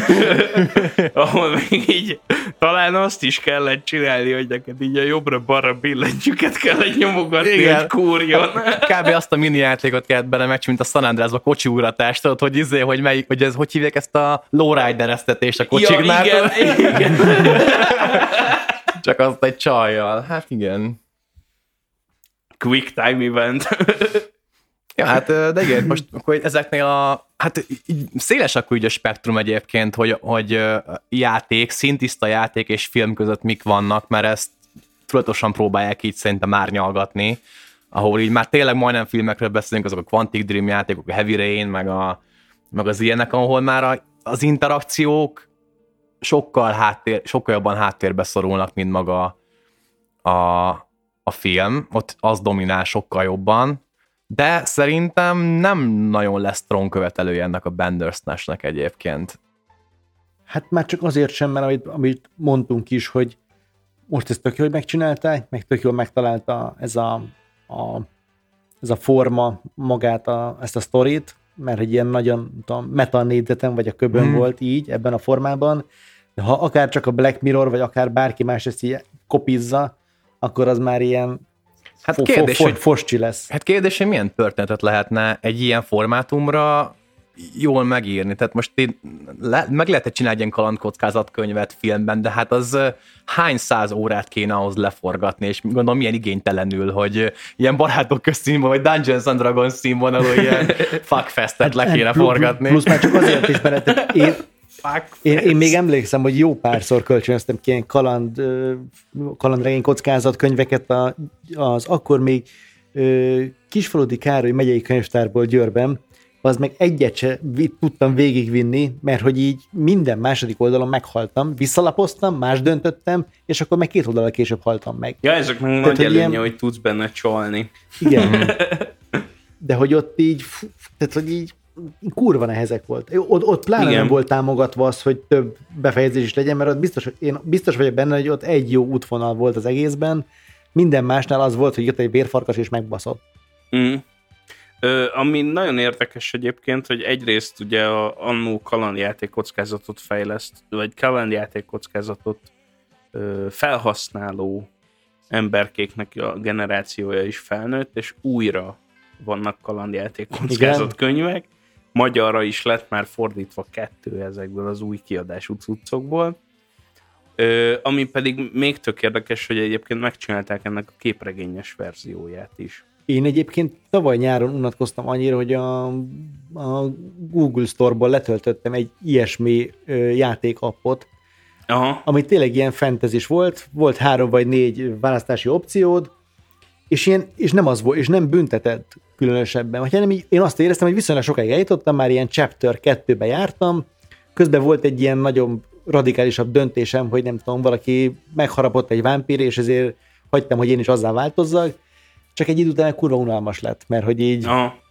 ahol még így talán azt is kellett csinálni, hogy neked így a jobbra-balra billentyűket kellett nyomogatni,
Igen.
hogy kúrjon.
kb. azt a mini játékot kellett bele meg, mint a San Andreasba kocsi uratást, tudod, hogy izé, hogy, melyik, hogy ez, hogy hívják ezt a lowridereztetést a kocsiknál,
ja, igen, igen.
csak azt egy csajjal. Hát igen.
Quick time event.
Ja, hát de igen, most akkor ezeknél a, hát széles akkor így a spektrum egyébként, hogy, hogy játék, szintiszta játék és film között mik vannak, mert ezt tudatosan próbálják így szerintem árnyalgatni, ahol így már tényleg majdnem filmekről beszélünk, azok a Quantic Dream játékok, a Heavy Rain, meg, a, meg az ilyenek, ahol már a, az interakciók sokkal, háttér, sokkal jobban háttérbe szorulnak, mint maga a, a film, ott az dominál sokkal jobban, de szerintem nem nagyon lesz trónkövetelője ennek a Bandersnatchnek egyébként.
Hát már csak azért sem, mert amit, amit mondtunk is, hogy most ezt tök jól megcsinálták, meg tök jól megtalálta ez a, a, ez a forma magát, a, ezt a sztorit, mert egy ilyen nagyon tudom, meta négyzeten vagy a köbön
hmm.
volt így, ebben a formában, de ha akár csak a Black Mirror, vagy akár bárki más ezt így kopizza, akkor az már ilyen
Hát kérdés, hogy-
fo- foscsi lesz.
Hát kérdés, hogy milyen történetet lehetne egy ilyen formátumra jól megírni. Tehát most én le, meg lehetett csinálni egy ilyen kalandkockázatkönyvet filmben, de hát az hány száz órát kéne ahhoz leforgatni, és gondolom milyen igénytelenül, hogy ilyen barátok közt színvonalú, vagy Dungeons and Dragons színvonalú ilyen fuckfestet le kéne
Hát Plu-
forgatni.
Plusz már csak azért is, mert én, Én, én még emlékszem, hogy jó párszor kölcsönöztem ki ilyen kaland, kalandregény kockázat könyveket a, az akkor még Kisfaludi Károly megyei könyvtárból Győrben, az meg egyet se tudtam végigvinni, mert hogy így minden második oldalon meghaltam, visszalapoztam, más döntöttem, és akkor meg két oldalal később haltam meg.
Ja, ezek meg nagy
hogy
előnye,
ilyen-
hogy tudsz benne csalni.
Igen. De hogy ott így, fú, tehát hogy így kurva nehezek volt. Ott, ott pláne
Igen.
Nem volt támogatva az, hogy több befejezés is legyen, mert ott biztos, én biztos vagyok benne, hogy ott egy jó útvonal volt az egészben, minden másnál az volt, hogy jött egy vérfarkas és megbaszott.
Mm. Ö, ami nagyon érdekes egyébként, hogy egyrészt ugye a annó kalandjáték kockázatot fejleszt, vagy kalandjáték kockázatot ö, felhasználó emberkéknek a generációja is felnőtt, és újra vannak kalandjáték kockázat könyvek. Magyarra is lett már fordítva kettő ezekből az új kiadású cuccokból. Ö, ami pedig még tök érdekes, hogy egyébként megcsinálták ennek a képregényes verzióját is.
Én egyébként tavaly nyáron unatkoztam annyira, hogy a, a Google Store-ból letöltöttem egy ilyesmi játékappot,
Aha.
ami tényleg ilyen fantasy volt, volt három vagy négy választási opciód, és, ilyen, és nem az volt, és nem büntetett különösebben, vagy így, én azt éreztem, hogy viszonylag sokáig eljutottam, már ilyen chapter 2-be jártam, közben volt egy ilyen nagyon radikálisabb döntésem, hogy nem tudom, valaki megharapott egy vámpír, és ezért hagytam, hogy én is azzá változzak, csak egy idő után kurva unalmas lett, mert hogy így...
Aha.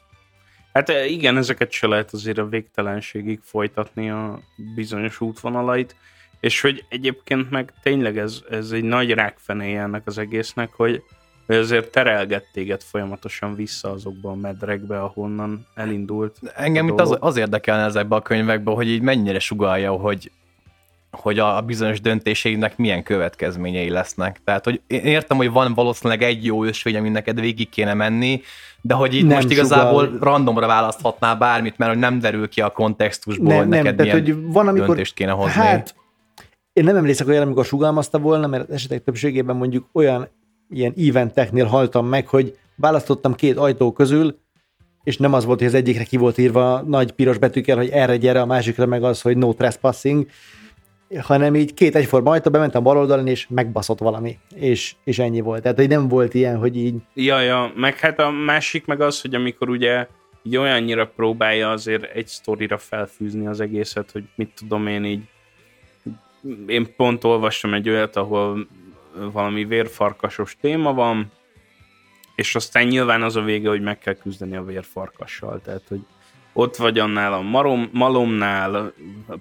Hát eh, igen, ezeket se lehet azért a végtelenségig folytatni a bizonyos útvonalait, és hogy egyébként meg tényleg ez, ez egy nagy rákfenéje ennek az egésznek, hogy hogy azért terelgett téged folyamatosan vissza azokba a medrekbe, ahonnan elindult.
Engem itt az, az érdekelne ezekbe a könyvekben, hogy így mennyire sugalja, hogy, hogy a bizonyos döntéseinek milyen következményei lesznek. Tehát, hogy én értem, hogy van valószínűleg egy jó ösvény, amin neked végig kéne menni, de hogy itt
Nem
most igazából
sugal.
randomra választhatnál bármit, mert hogy nem derül ki a kontextusból,
Nem,
hogy
nem,
neked
tehát,
milyen
hogy van, amikor-
döntést kéne hozni.
Hát, én nem emlékszek olyan, amikor sugalmazta volna, mert esetek többségében mondjuk olyan ilyen eventeknél haltam meg, hogy választottam két ajtó közül, és nem az volt, hogy az egyikre ki volt írva nagy piros betűkkel, hogy erre gyere, a másikra meg az, hogy no trespassing, hanem így két egyforma ajtó, bementem bal oldalon, és megbaszott valami, és, és ennyi volt. Tehát, hogy nem volt ilyen, hogy így
Ja, ja, meg hát a másik meg az, hogy amikor ugye így olyannyira próbálja azért egy sztorira felfűzni az egészet, hogy mit tudom én így, én pont olvastam egy olyat, ahol valami vérfarkasos téma van, és aztán nyilván az a vége, hogy meg kell küzdeni a vérfarkassal, tehát hogy ott vagy annál a marom, malomnál, a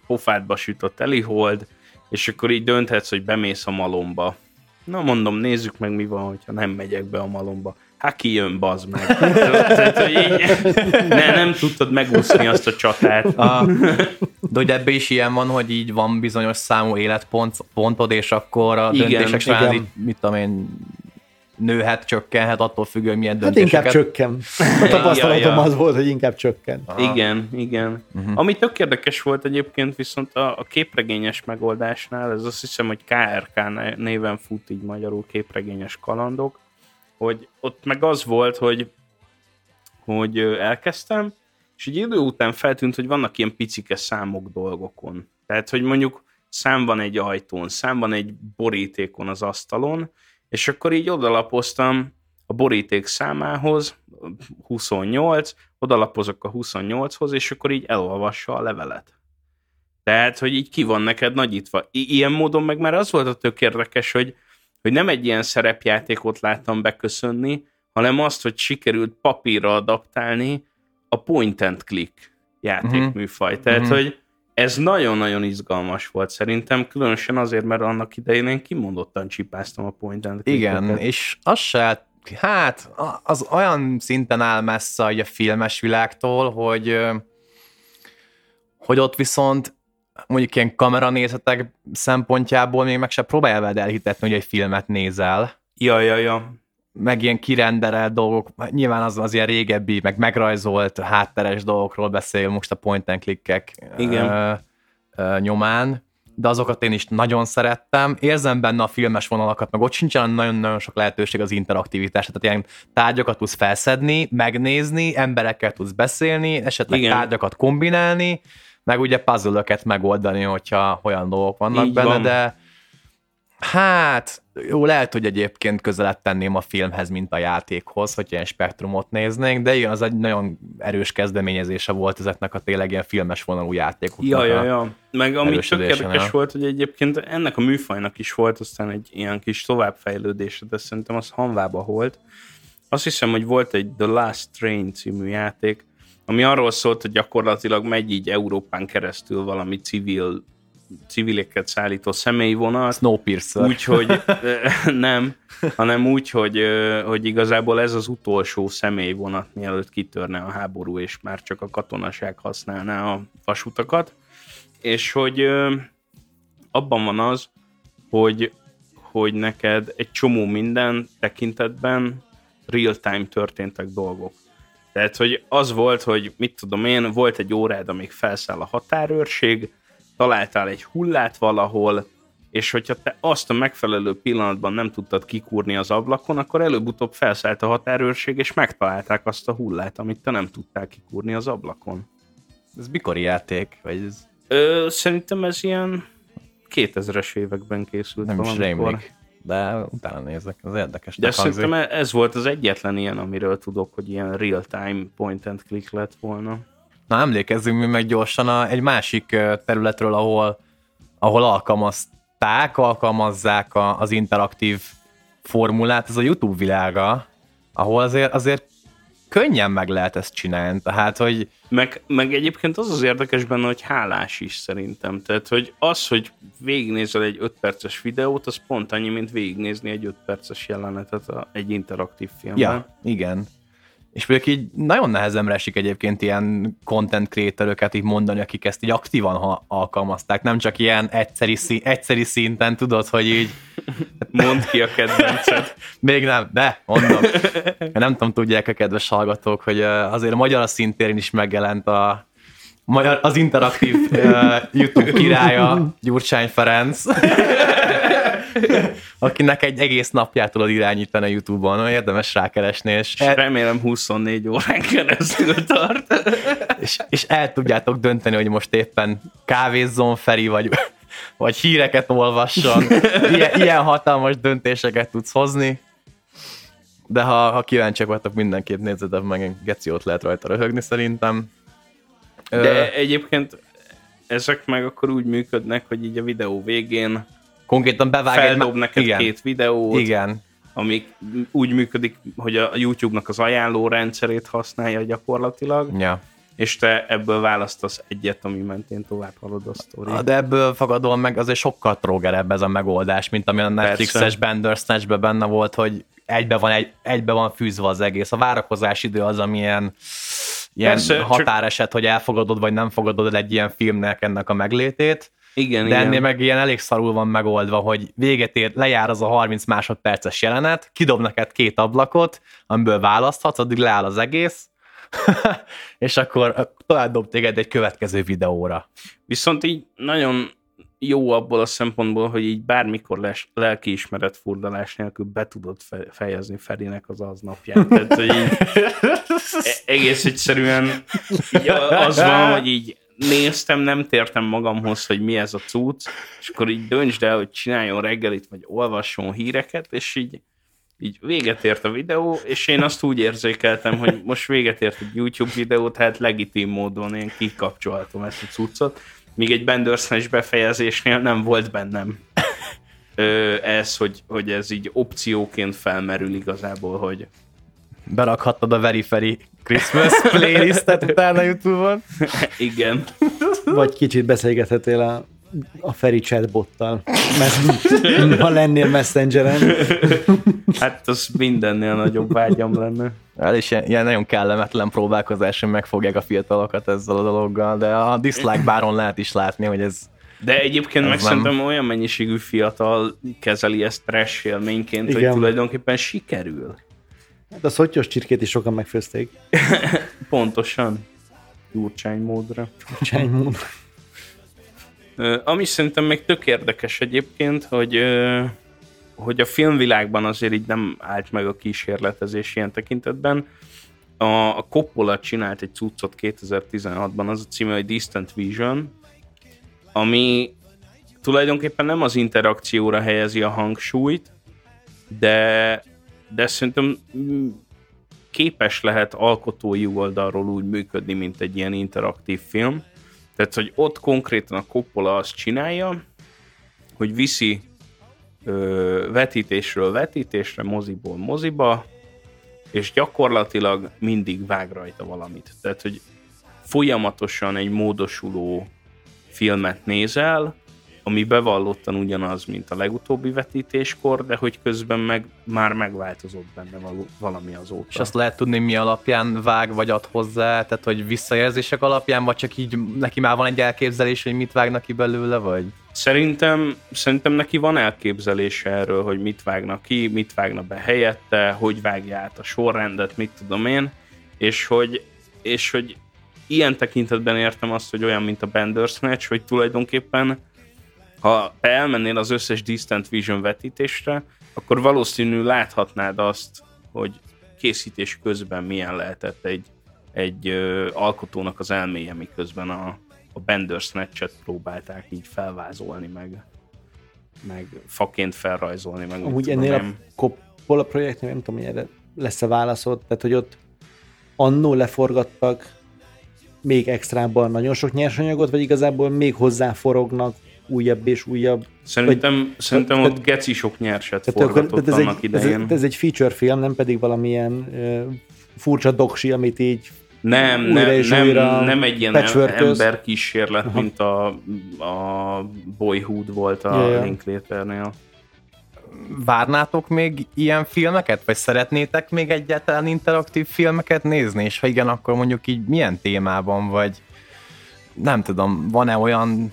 pofádba sütött Elihold, és akkor így dönthetsz, hogy bemész a malomba. Na mondom, nézzük meg mi van, hogyha nem megyek be a malomba. Hát ki jön, bazd meg. Tehát, hogy így, ne, nem tudtad megúszni azt a csatát.
A, de hogy ebbe is ilyen van, hogy így van bizonyos számú életpontod, és akkor a
Igen,
döntések során így, mit tudom én, nőhet, csökkenhet, attól függően, hogy milyen
hát
döntéseket.
inkább csökken. A tapasztalatom
Ja, ja.
az volt, hogy inkább csökken.
Igen, igen. Uh-huh. Ami tök érdekes volt egyébként, viszont a, a képregényes megoldásnál, ez azt hiszem, hogy KRK néven fut így magyarul képregényes kalandok, hogy ott meg az volt, hogy, hogy elkezdtem, és egy idő után feltűnt, hogy vannak ilyen picike számok dolgokon. Tehát, hogy mondjuk szám van egy ajtón, szám van egy borítékon az asztalon, és akkor így odalapoztam a boríték számához, 28, odalapozok a 28-hoz, és akkor így elolvassa a levelet. Tehát, hogy így ki van neked nagyítva. I- ilyen módon meg már az volt a tök érdekes, hogy, hogy nem egy ilyen szerepjátékot láttam beköszönni, hanem azt, hogy sikerült papírra adaptálni a point and click játékműfaj. Tehát,
Mhm.
hogy ez nagyon-nagyon izgalmas volt szerintem, különösen azért, mert annak idején én kimondottan csipáztam a point and click
Igen, és az se, hát az olyan szinten áll messze a filmes világtól, hogy hogy ott viszont mondjuk ilyen kameranézetek szempontjából még meg se próbálja veled elhitetni, hogy egy filmet nézel,
Ja, ja, ja.
meg ilyen kirenderelt dolgok, nyilván az, az ilyen régebbi, meg megrajzolt hátteres dolgokról beszél most a point and clickek
Igen.
ö, ö, nyomán, de azokat én is nagyon szerettem. Érzem benne a filmes vonalakat, meg ott sincsen nagyon-nagyon sok lehetőség az interaktivitás, tehát ilyen tárgyakat tudsz felszedni, megnézni, emberekkel tudsz beszélni, esetleg
Igen.
Igen. tárgyakat kombinálni, meg ugye puzzle megoldani, hogyha olyan dolgok vannak
Így
benne,
van.
de Hát, jó, lehet, hogy egyébként közelebb tenném a filmhez, mint a játékhoz, hogy ilyen spektrumot néznénk, de igen, az egy nagyon erős kezdeményezése volt ezeknek a tényleg ilyen filmes vonalú játékoknak.
Ja, ja, ja. Meg ami
erősödésen,
érdekes volt, hogy egyébként ennek a műfajnak is volt aztán egy ilyen kis továbbfejlődése, de szerintem az hanvába volt. Azt hiszem, hogy volt egy The Last Train című játék, ami arról szólt, hogy gyakorlatilag megy így Európán keresztül valami civil civileket szállító személyvonat.
Snowpiercer.
Úgyhogy nem, hanem úgy, hogy, hogy igazából ez az utolsó személyvonat, mielőtt kitörne a háború, és már csak a katonaság használná a vasutakat. És hogy abban van az, hogy, hogy neked egy csomó minden tekintetben real-time történtek dolgok. Tehát, hogy az volt, hogy mit tudom én, volt egy órád, amíg felszáll a határőrség, találtál egy hullát valahol, és hogyha te azt a megfelelő pillanatban nem tudtad kikúrni az ablakon, akkor előbb-utóbb felszállt a határőrség, és megtalálták azt a hullát, amit te nem tudtál kikúrni az ablakon.
Ez mikori játék? Vagy ez...
Ö, szerintem ez ilyen 2000-es években készült.
Nem is rémlik, de utána nézek, az érdekes.
De szerintem ez volt az egyetlen ilyen, amiről tudok, hogy ilyen real-time point and click lett volna.
Na emlékezzünk mi meg gyorsan a, egy másik területről, ahol, ahol alkalmazták, alkalmazzák a, az interaktív formulát, ez a YouTube világa, ahol azért, azért könnyen meg lehet ezt csinálni, tehát, hogy...
Meg, meg egyébként az az érdekes benne, hogy hálás is szerintem, tehát, hogy az, hogy végignézel egy 5 perces videót, az pont annyi, mint végignézni egy 5 perces jelenetet a, egy interaktív filmben.
Ja, igen. És például így nagyon nehezemre esik egyébként ilyen content creatoröket így mondani, akik ezt így aktívan ha alkalmazták, nem csak ilyen egyszeri, szín, egyszeri szinten, tudod, hogy így...
Mondd ki a kedvencet.
Még nem, de mondom. Nem tudom, tudják a kedves hallgatók, hogy azért a magyar szintén is megjelent a, az interaktív uh, YouTube királya Gyurcsány Ferenc akinek egy egész napját tudod irányítani a Youtube-on, érdemes rákeresni. És
el... remélem 24 órán keresztül tart.
és, és el tudjátok dönteni, hogy most éppen kávézzon Feri, vagy, vagy híreket olvasson. Ilyen, ilyen hatalmas döntéseket tudsz hozni. De ha, ha kíváncsiak vagytok, mindenképp nézzetek meg, Geciót lehet rajta röhögni szerintem.
De Ö... egyébként ezek meg akkor úgy működnek, hogy így a videó végén
konkrétan bevág
Feldob egy... neked igen. két videót.
Igen.
Amik úgy működik, hogy a YouTube-nak az ajánló rendszerét használja gyakorlatilag.
Ja.
És te ebből választasz egyet, ami mentén tovább halad a sztori.
De ebből fogadom meg azért sokkal trógerebb ez a megoldás, mint ami a Netflixes Bandersnatch-ben benne volt, hogy egybe van, egy, egybe van fűzve az egész. A várakozás idő az, amilyen ilyen Persze, határeset, csak... hogy elfogadod vagy nem fogadod egy ilyen filmnek ennek a meglétét.
Igen,
De
igen.
ennél meg ilyen elég szarul van megoldva, hogy véget ér, lejár az a 30 másodperces jelenet, kidob neked két ablakot, amiből választhatsz, addig leáll az egész, és akkor tovább dob téged egy következő videóra.
Viszont így nagyon jó abból a szempontból, hogy így bármikor les, lelkiismeret furdalás nélkül be tudod fejezni Ferinek az aznapját. Tehát, hogy így e- egész egyszerűen így az van, hogy így néztem, nem tértem magamhoz, hogy mi ez a cucc, és akkor így döntsd el, hogy csináljon reggelit, vagy olvasson híreket, és így, így véget ért a videó, és én azt úgy érzékeltem, hogy most véget ért egy YouTube videó, tehát legitim módon én kikapcsolhatom ezt a cuccot, míg egy Bandersnatch befejezésnél nem volt bennem ö, ez, hogy, hogy ez így opcióként felmerül igazából, hogy
berakhattad a Very Feri Christmas playlistet utána YouTube-on.
Igen.
Vagy kicsit beszélgethetél a, a Feri chatbottal, mert ha lennél messengeren.
Hát az mindennél nagyobb vágyam lenne.
El is ilyen, ilyen nagyon kellemetlen próbálkozás, hogy megfogják a fiatalokat ezzel a dologgal, de a dislike báron lehet is látni, hogy ez
de egyébként ez meg nem... szerintem olyan mennyiségű fiatal kezeli ezt trash élményként, Igen. hogy tulajdonképpen sikerül.
Hát a szottyos csirkét is sokan megfőzték.
Pontosan. Gyurcsány módra.
Gyurcsány módra.
Ami szerintem még tök érdekes egyébként, hogy, hogy a filmvilágban azért így nem állt meg a kísérletezés ilyen tekintetben. A, a Coppola csinált egy cuccot 2016-ban, az a címe, hogy Distant Vision, ami tulajdonképpen nem az interakcióra helyezi a hangsúlyt, de de szerintem mm, képes lehet alkotói oldalról úgy működni, mint egy ilyen interaktív film. Tehát, hogy ott konkrétan a Coppola azt csinálja, hogy viszi ö, vetítésről vetítésre, moziból moziba, és gyakorlatilag mindig vág rajta valamit. Tehát, hogy folyamatosan egy módosuló filmet nézel, ami bevallottan ugyanaz, mint a legutóbbi vetítéskor, de hogy közben meg már megváltozott benne valami azóta.
És azt lehet tudni, mi alapján vág vagy ad hozzá, tehát hogy visszajelzések alapján, vagy csak így neki már van egy elképzelés, hogy mit vágnak ki belőle, vagy?
Szerintem, szerintem neki van elképzelése erről, hogy mit vágnak ki, mit vágna be helyette, hogy vágja át a sorrendet, mit tudom én, és hogy, és hogy ilyen tekintetben értem azt, hogy olyan, mint a Bandersnatch, hogy tulajdonképpen ha te elmennél az összes Distant Vision vetítésre, akkor valószínű láthatnád azt, hogy készítés közben milyen lehetett egy, egy ö, alkotónak az elméje, miközben a, a Bandersnatch-et próbálták így felvázolni, meg, meg faként felrajzolni. Meg
Úgy ennél én. a Coppola projektnél nem tudom, hogy erre lesz-e válaszod, tehát hogy ott annó leforgattak még extrában nagyon sok nyersanyagot, vagy igazából még hozzáforognak újabb és újabb.
Szerintem, vagy, szerintem ott tehát, geci sok nyerset forgatott
ez
annak
egy,
idején.
Ez, ez egy feature film, nem pedig valamilyen uh, furcsa doksi, amit így
nem, újra nem, és nem, újra nem egy ilyen ember kísérlet, Aha. mint a, a Boyhood volt a yeah. Linklaternél.
Várnátok még ilyen filmeket, vagy szeretnétek még egyáltalán interaktív filmeket nézni, és ha igen, akkor mondjuk így milyen témában, vagy nem tudom, van-e olyan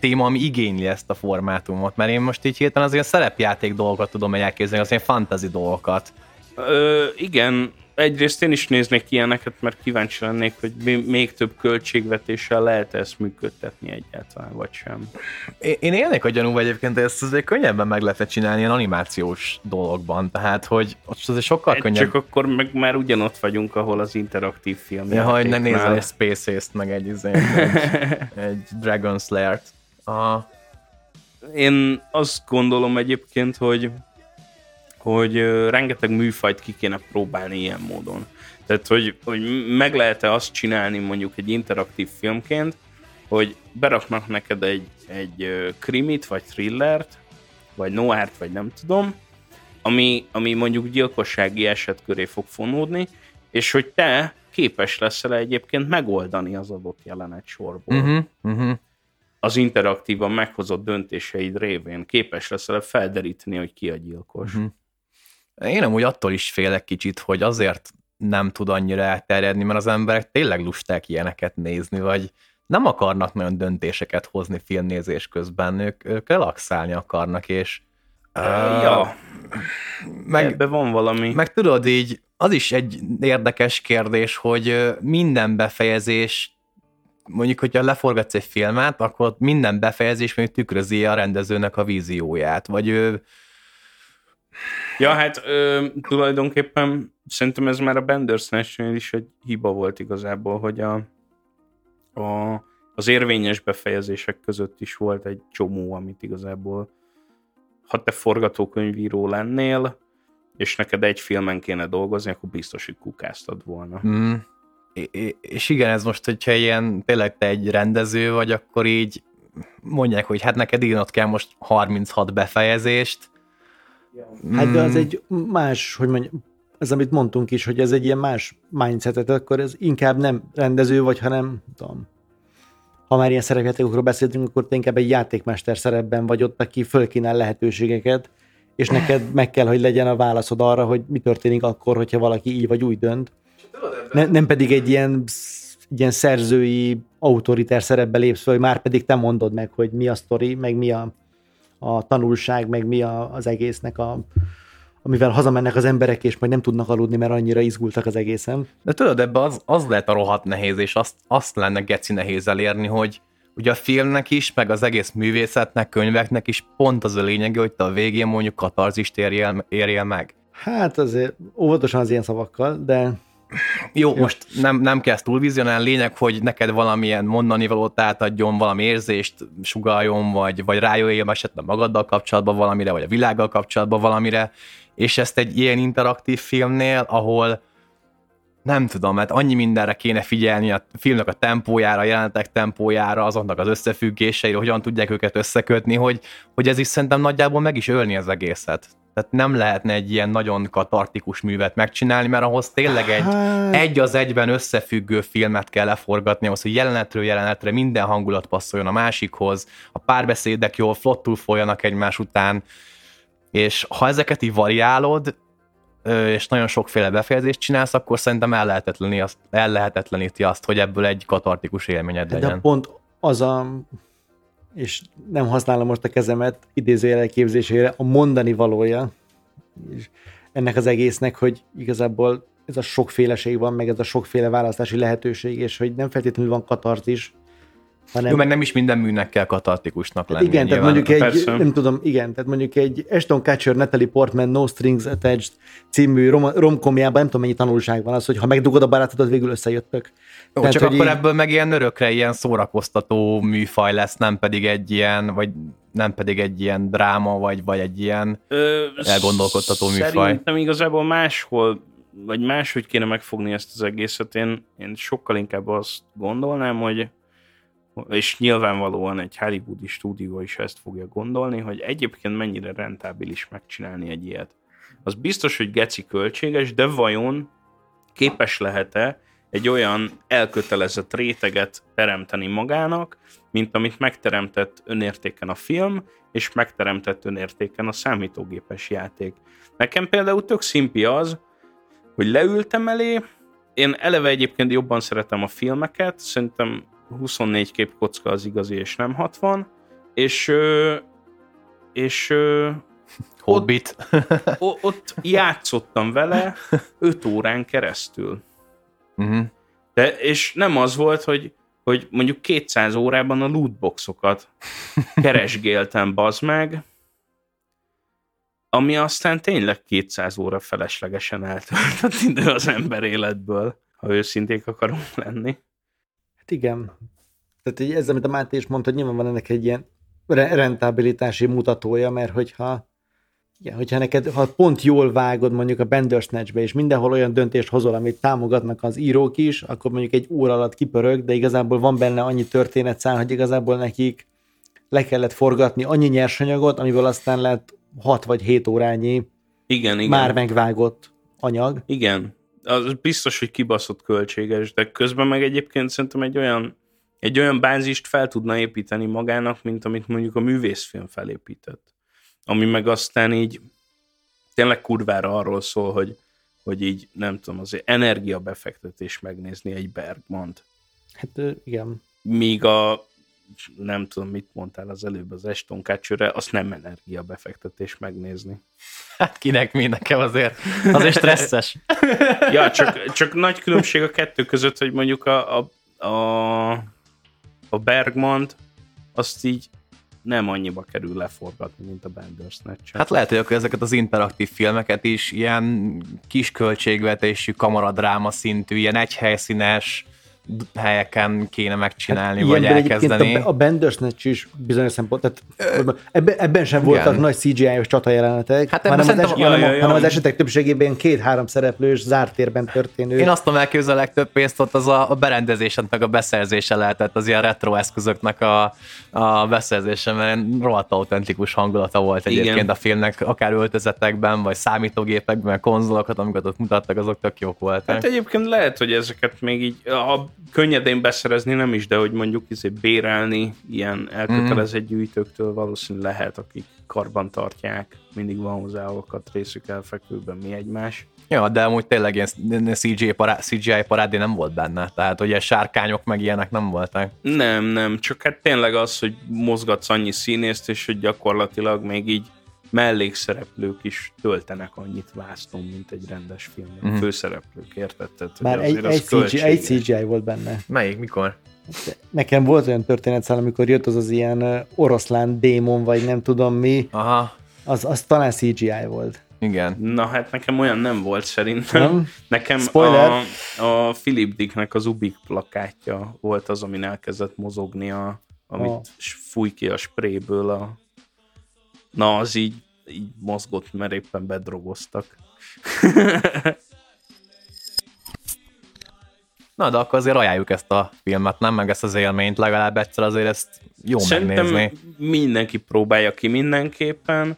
téma, ami igényli ezt a formátumot, mert én most így hirtelen az ilyen szerepjáték dolgokat tudom elképzelni, az ilyen fantasy dolgokat.
Ö, igen, egyrészt én is néznék ilyeneket, mert kíváncsi lennék, hogy még több költségvetéssel lehet ezt működtetni egyáltalán, vagy sem.
Én élnék a gyanúval egyébként, hogy ezt azért könnyebben meg lehet csinálni ilyen animációs dologban, tehát hogy ott azért sokkal egy, könnyebb.
Csak akkor meg már ugyanott vagyunk, ahol az interaktív film.
Ja, hogy ne nézel egy Space Ace-t, meg egy, izé, egy, egy Dragon Slayer-t.
Aha. Én azt gondolom egyébként, hogy hogy rengeteg műfajt ki kéne próbálni ilyen módon. Tehát, hogy, hogy meg lehet-e azt csinálni mondjuk egy interaktív filmként, hogy beraknak neked egy, egy krimit, vagy thrillert, vagy noárt, vagy nem tudom, ami, ami mondjuk gyilkossági eset köré fog fonódni, és hogy te képes leszel egyébként megoldani az adott jelenet sorból. Uh-huh, uh-huh az interaktívan meghozott döntéseid révén képes leszel felderíteni, hogy ki a gyilkos.
Uh-huh. Én amúgy attól is félek kicsit, hogy azért nem tud annyira elterjedni, mert az emberek tényleg lusták ilyeneket nézni, vagy nem akarnak nagyon döntéseket hozni filmnézés közben, ők, ők relaxálni akarnak, és
uh, ja, meg, ebbe van valami.
Meg tudod így, az is egy érdekes kérdés, hogy minden befejezés mondjuk, hogyha leforgatsz egy filmet, akkor minden befejezés mondjuk tükrözi a rendezőnek a vízióját, vagy ő...
Ja, hát ö, tulajdonképpen szerintem ez már a Bandersnatch-nél is egy hiba volt igazából, hogy a, a, az érvényes befejezések között is volt egy csomó, amit igazából ha te forgatókönyvíró lennél, és neked egy filmen kéne dolgozni, akkor biztos, hogy kukáztad volna. Mm
és igen, ez most, hogyha ilyen tényleg te egy rendező vagy, akkor így mondják, hogy hát neked írnod kell most 36 befejezést.
Hát de az hmm. egy más, hogy mondjam, ez amit mondtunk is, hogy ez egy ilyen más mindsetet, akkor ez inkább nem rendező vagy, hanem tudom, ha már ilyen szerepjátékokról beszéltünk, akkor te inkább egy játékmester szerepben vagy ott, aki fölkínál lehetőségeket, és neked meg kell, hogy legyen a válaszod arra, hogy mi történik akkor, hogyha valaki így vagy úgy dönt. Ne, nem pedig egy ilyen, ilyen szerzői, autoritár szerepbe lépsz föl, már pedig te mondod meg, hogy mi a sztori, meg mi a, a tanulság, meg mi a, az egésznek a, amivel hazamennek az emberek, és majd nem tudnak aludni, mert annyira izgultak az egészen.
De tudod, ebbe az, az lehet a rohadt nehéz, és azt, azt lenne geci nehéz elérni, hogy ugye a filmnek is, meg az egész művészetnek, könyveknek is pont az a lényege, hogy te a végén mondjuk katarzist érjél, érjél meg.
Hát azért óvatosan az ilyen szavakkal, de
jó, Jó, most nem, nem kell túlvizionálni, lényeg, hogy neked valamilyen mondani valót átadjon, valami érzést sugaljon, vagy, vagy rájöjjön esetleg magaddal kapcsolatban valamire, vagy a világgal kapcsolatban valamire, és ezt egy ilyen interaktív filmnél, ahol nem tudom, mert annyi mindenre kéne figyelni a filmnek a tempójára, a jelenetek tempójára, azoknak az összefüggéseire, hogyan tudják őket összekötni, hogy, hogy ez is szerintem nagyjából meg is ölni az egészet. Tehát nem lehetne egy ilyen nagyon katartikus művet megcsinálni, mert ahhoz tényleg egy
Hát-
egy az egyben összefüggő filmet kell leforgatni, ahhoz, hogy jelenetről jelenetre minden hangulat passzoljon a másikhoz, a párbeszédek jól flottul folyanak egymás után, és ha ezeket így variálod, és nagyon sokféle befejezést csinálsz, akkor szerintem ellehetetleníti azt, ellehetetleníti azt, hogy ebből egy katartikus élményed
De
legyen.
pont az a, és nem használom most a kezemet idézőjelek képzésére, a mondani valója. És ennek az egésznek, hogy igazából ez a sokféleség van, meg ez a sokféle választási lehetőség, és hogy nem feltétlenül van katarzis, hanem
Jó, meg nem is minden műnek kell katartikusnak lenni.
igen, tehát mondjuk egy,
Persze.
nem tudom, igen, tehát mondjuk egy Ashton Kutcher, Natalie Portman, No Strings Attached című rom- romkomjában nem tudom mennyi tanulság van az, hogy ha megdugod a barátodat, végül összejöttök.
Jó,
Tehát,
csak
hogy
akkor
így-
ebből meg ilyen örökre ilyen szórakoztató műfaj lesz, nem pedig egy ilyen, vagy nem pedig egy ilyen dráma, vagy, vagy egy ilyen
Ö,
Elgondolkodtató műfaj.
Szerintem igazából máshol, vagy máshogy kéne megfogni ezt az egészet. Én, én sokkal inkább azt gondolnám, hogy és nyilvánvalóan egy hollywoodi stúdió is ezt fogja gondolni, hogy egyébként mennyire rentábilis megcsinálni egy ilyet. Az biztos, hogy geci költséges, de vajon képes lehet-e egy olyan elkötelezett réteget teremteni magának, mint amit megteremtett önértéken a film, és megteremtett önértéken a számítógépes játék. Nekem például tök szimpi az, hogy leültem elé, én eleve egyébként jobban szeretem a filmeket, szerintem 24 képkocka az igazi, és nem 60, és és
hobbit.
o- ott játszottam vele 5 órán keresztül.
uh-huh.
De, és nem az volt, hogy, hogy mondjuk 200 órában a lootboxokat keresgéltem, bazd meg, ami aztán tényleg 200 óra feleslegesen eltöltött idő az ember életből, ha őszinték akarunk lenni.
Hát igen. Tehát így ez, amit a Máté is mondta, hogy nyilván van ennek egy ilyen re- rentabilitási mutatója, mert hogyha igen, hogyha neked, ha pont jól vágod mondjuk a Bandersnatch-be, és mindenhol olyan döntést hozol, amit támogatnak az írók is, akkor mondjuk egy óra alatt kipörög, de igazából van benne annyi történetszál, hogy igazából nekik le kellett forgatni annyi nyersanyagot, amiből aztán lett 6 vagy 7 órányi
Igen, igen.
már megvágott anyag.
Igen, az biztos, hogy kibaszott költséges, de közben meg egyébként szerintem egy olyan, egy olyan bázist fel tudna építeni magának, mint amit mondjuk a művészfilm felépített. Ami meg aztán így tényleg kurvára arról szól, hogy, hogy így nem tudom, azért energiabefektetés megnézni egy Bergmant.
Hát igen.
Míg a nem tudom, mit mondtál az előbb az Eston Kutcherre, azt nem energiabefektetés megnézni.
Hát kinek mi nekem azért, azért stresszes.
Ja, csak, csak nagy különbség a kettő között, hogy mondjuk a, a, a, a Bergmant azt így nem annyiba kerül leforgatni, mint a Bandersnatch.
Hát lehet, hogy akkor ezeket az interaktív filmeket is ilyen kis költségvetésű, kamaradráma szintű, ilyen egyhelyszínes helyeken kéne megcsinálni, hát vagy elkezdeni.
A, a Bandersnatch is bizonyos szempont, tehát ebben, ebben sem voltak
igen.
nagy CGI-os csatajelenetek,
Hát ebben
hanem, az, es, hanem,
Ja,
a-
ja, ja.
hanem az esetek többségében két-három szereplős, zárt térben történő.
Én azt tudom elképzelni, a legtöbb pénzt ott az a, a berendezésen, meg a beszerzése lehetett, az ilyen retro eszközöknek a, a beszerzése, mert rohadt autentikus hangulata volt
Igen.
egyébként a filmnek, akár öltözetekben, vagy számítógépekben, konzolokat, amiket ott mutattak, azok tök jók voltak.
Hát egyébként lehet, hogy ezeket még így, ha könnyedén beszerezni nem is, de hogy mondjuk izé bérelni ilyen elkötelezett gyűjtőktől valószínűleg lehet, akik karban tartják, mindig van hozzá alkatrészük elfekvőben, mi egymás.
Ja, de amúgy tényleg ilyen CGI, pará, CGI parádé nem volt benne, tehát ilyen sárkányok meg ilyenek nem voltak.
Nem, nem, csak hát tényleg az, hogy mozgatsz annyi színészt, és hogy gyakorlatilag még így mellékszereplők is töltenek annyit vászton, mint egy rendes film. Uh-huh. Főszereplők, érted? Tehát,
Már egy, egy, CGI, egy. CGI volt benne.
Melyik, mikor?
Nekem volt olyan történetszál, amikor jött az az ilyen oroszlán démon, vagy nem tudom mi,
Aha,
az, az talán CGI volt.
igen.
Na hát nekem olyan nem volt szerintem.
Nem?
Nekem
Spoiler.
a, a Philip Dicknek az Ubik plakátja volt az, amin elkezdett mozogni, a, amit oh. fúj ki a spréből a... Na, az így, így mozgott, mert éppen bedrogoztak.
Na, de akkor azért ajánljuk ezt a filmet, nem? Meg ezt az élményt, legalább egyszer azért ezt jó
Szerintem
megnézni.
mindenki próbálja ki mindenképpen,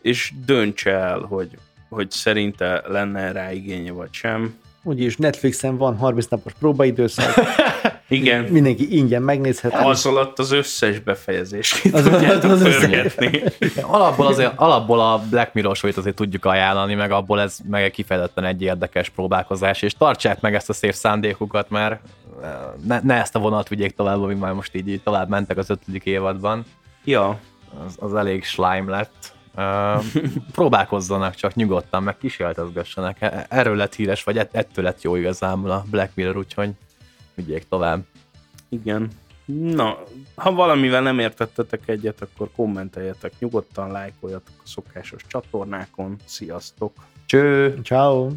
és dönts el, hogy, hogy szerinte lenne rá igénye vagy sem.
Úgyis Netflixen van 30 napos próbaidőszak,
Igen,
mindenki ingyen megnézheti.
az alatt az összes befejezés
Az az összes-
pörgetni.
Alapból, azért, alapból a Black Mirror show azért tudjuk ajánlani, meg abból ez meg egy kifejezetten egy érdekes próbálkozás, és tartsák meg ezt a szép szándékukat, mert eh, ne, ne ezt a vonalat vigyék tovább, ami már most így, így tovább mentek az ötödik évadban.
Ja,
Az, az elég slime lett. Próbálkozzanak csak nyugodtan, meg kísérletezgessenek. E- Erről lett híres, vagy ett- ettől lett jó igazából a Black Mirror, úgyhogy vigyék tovább.
igen. Na, ha valamivel nem értettetek egyet, akkor kommenteljetek nyugodtan, lájkoljatok a szokásos csatornákon. Sziasztok!
Cső!
Ciao.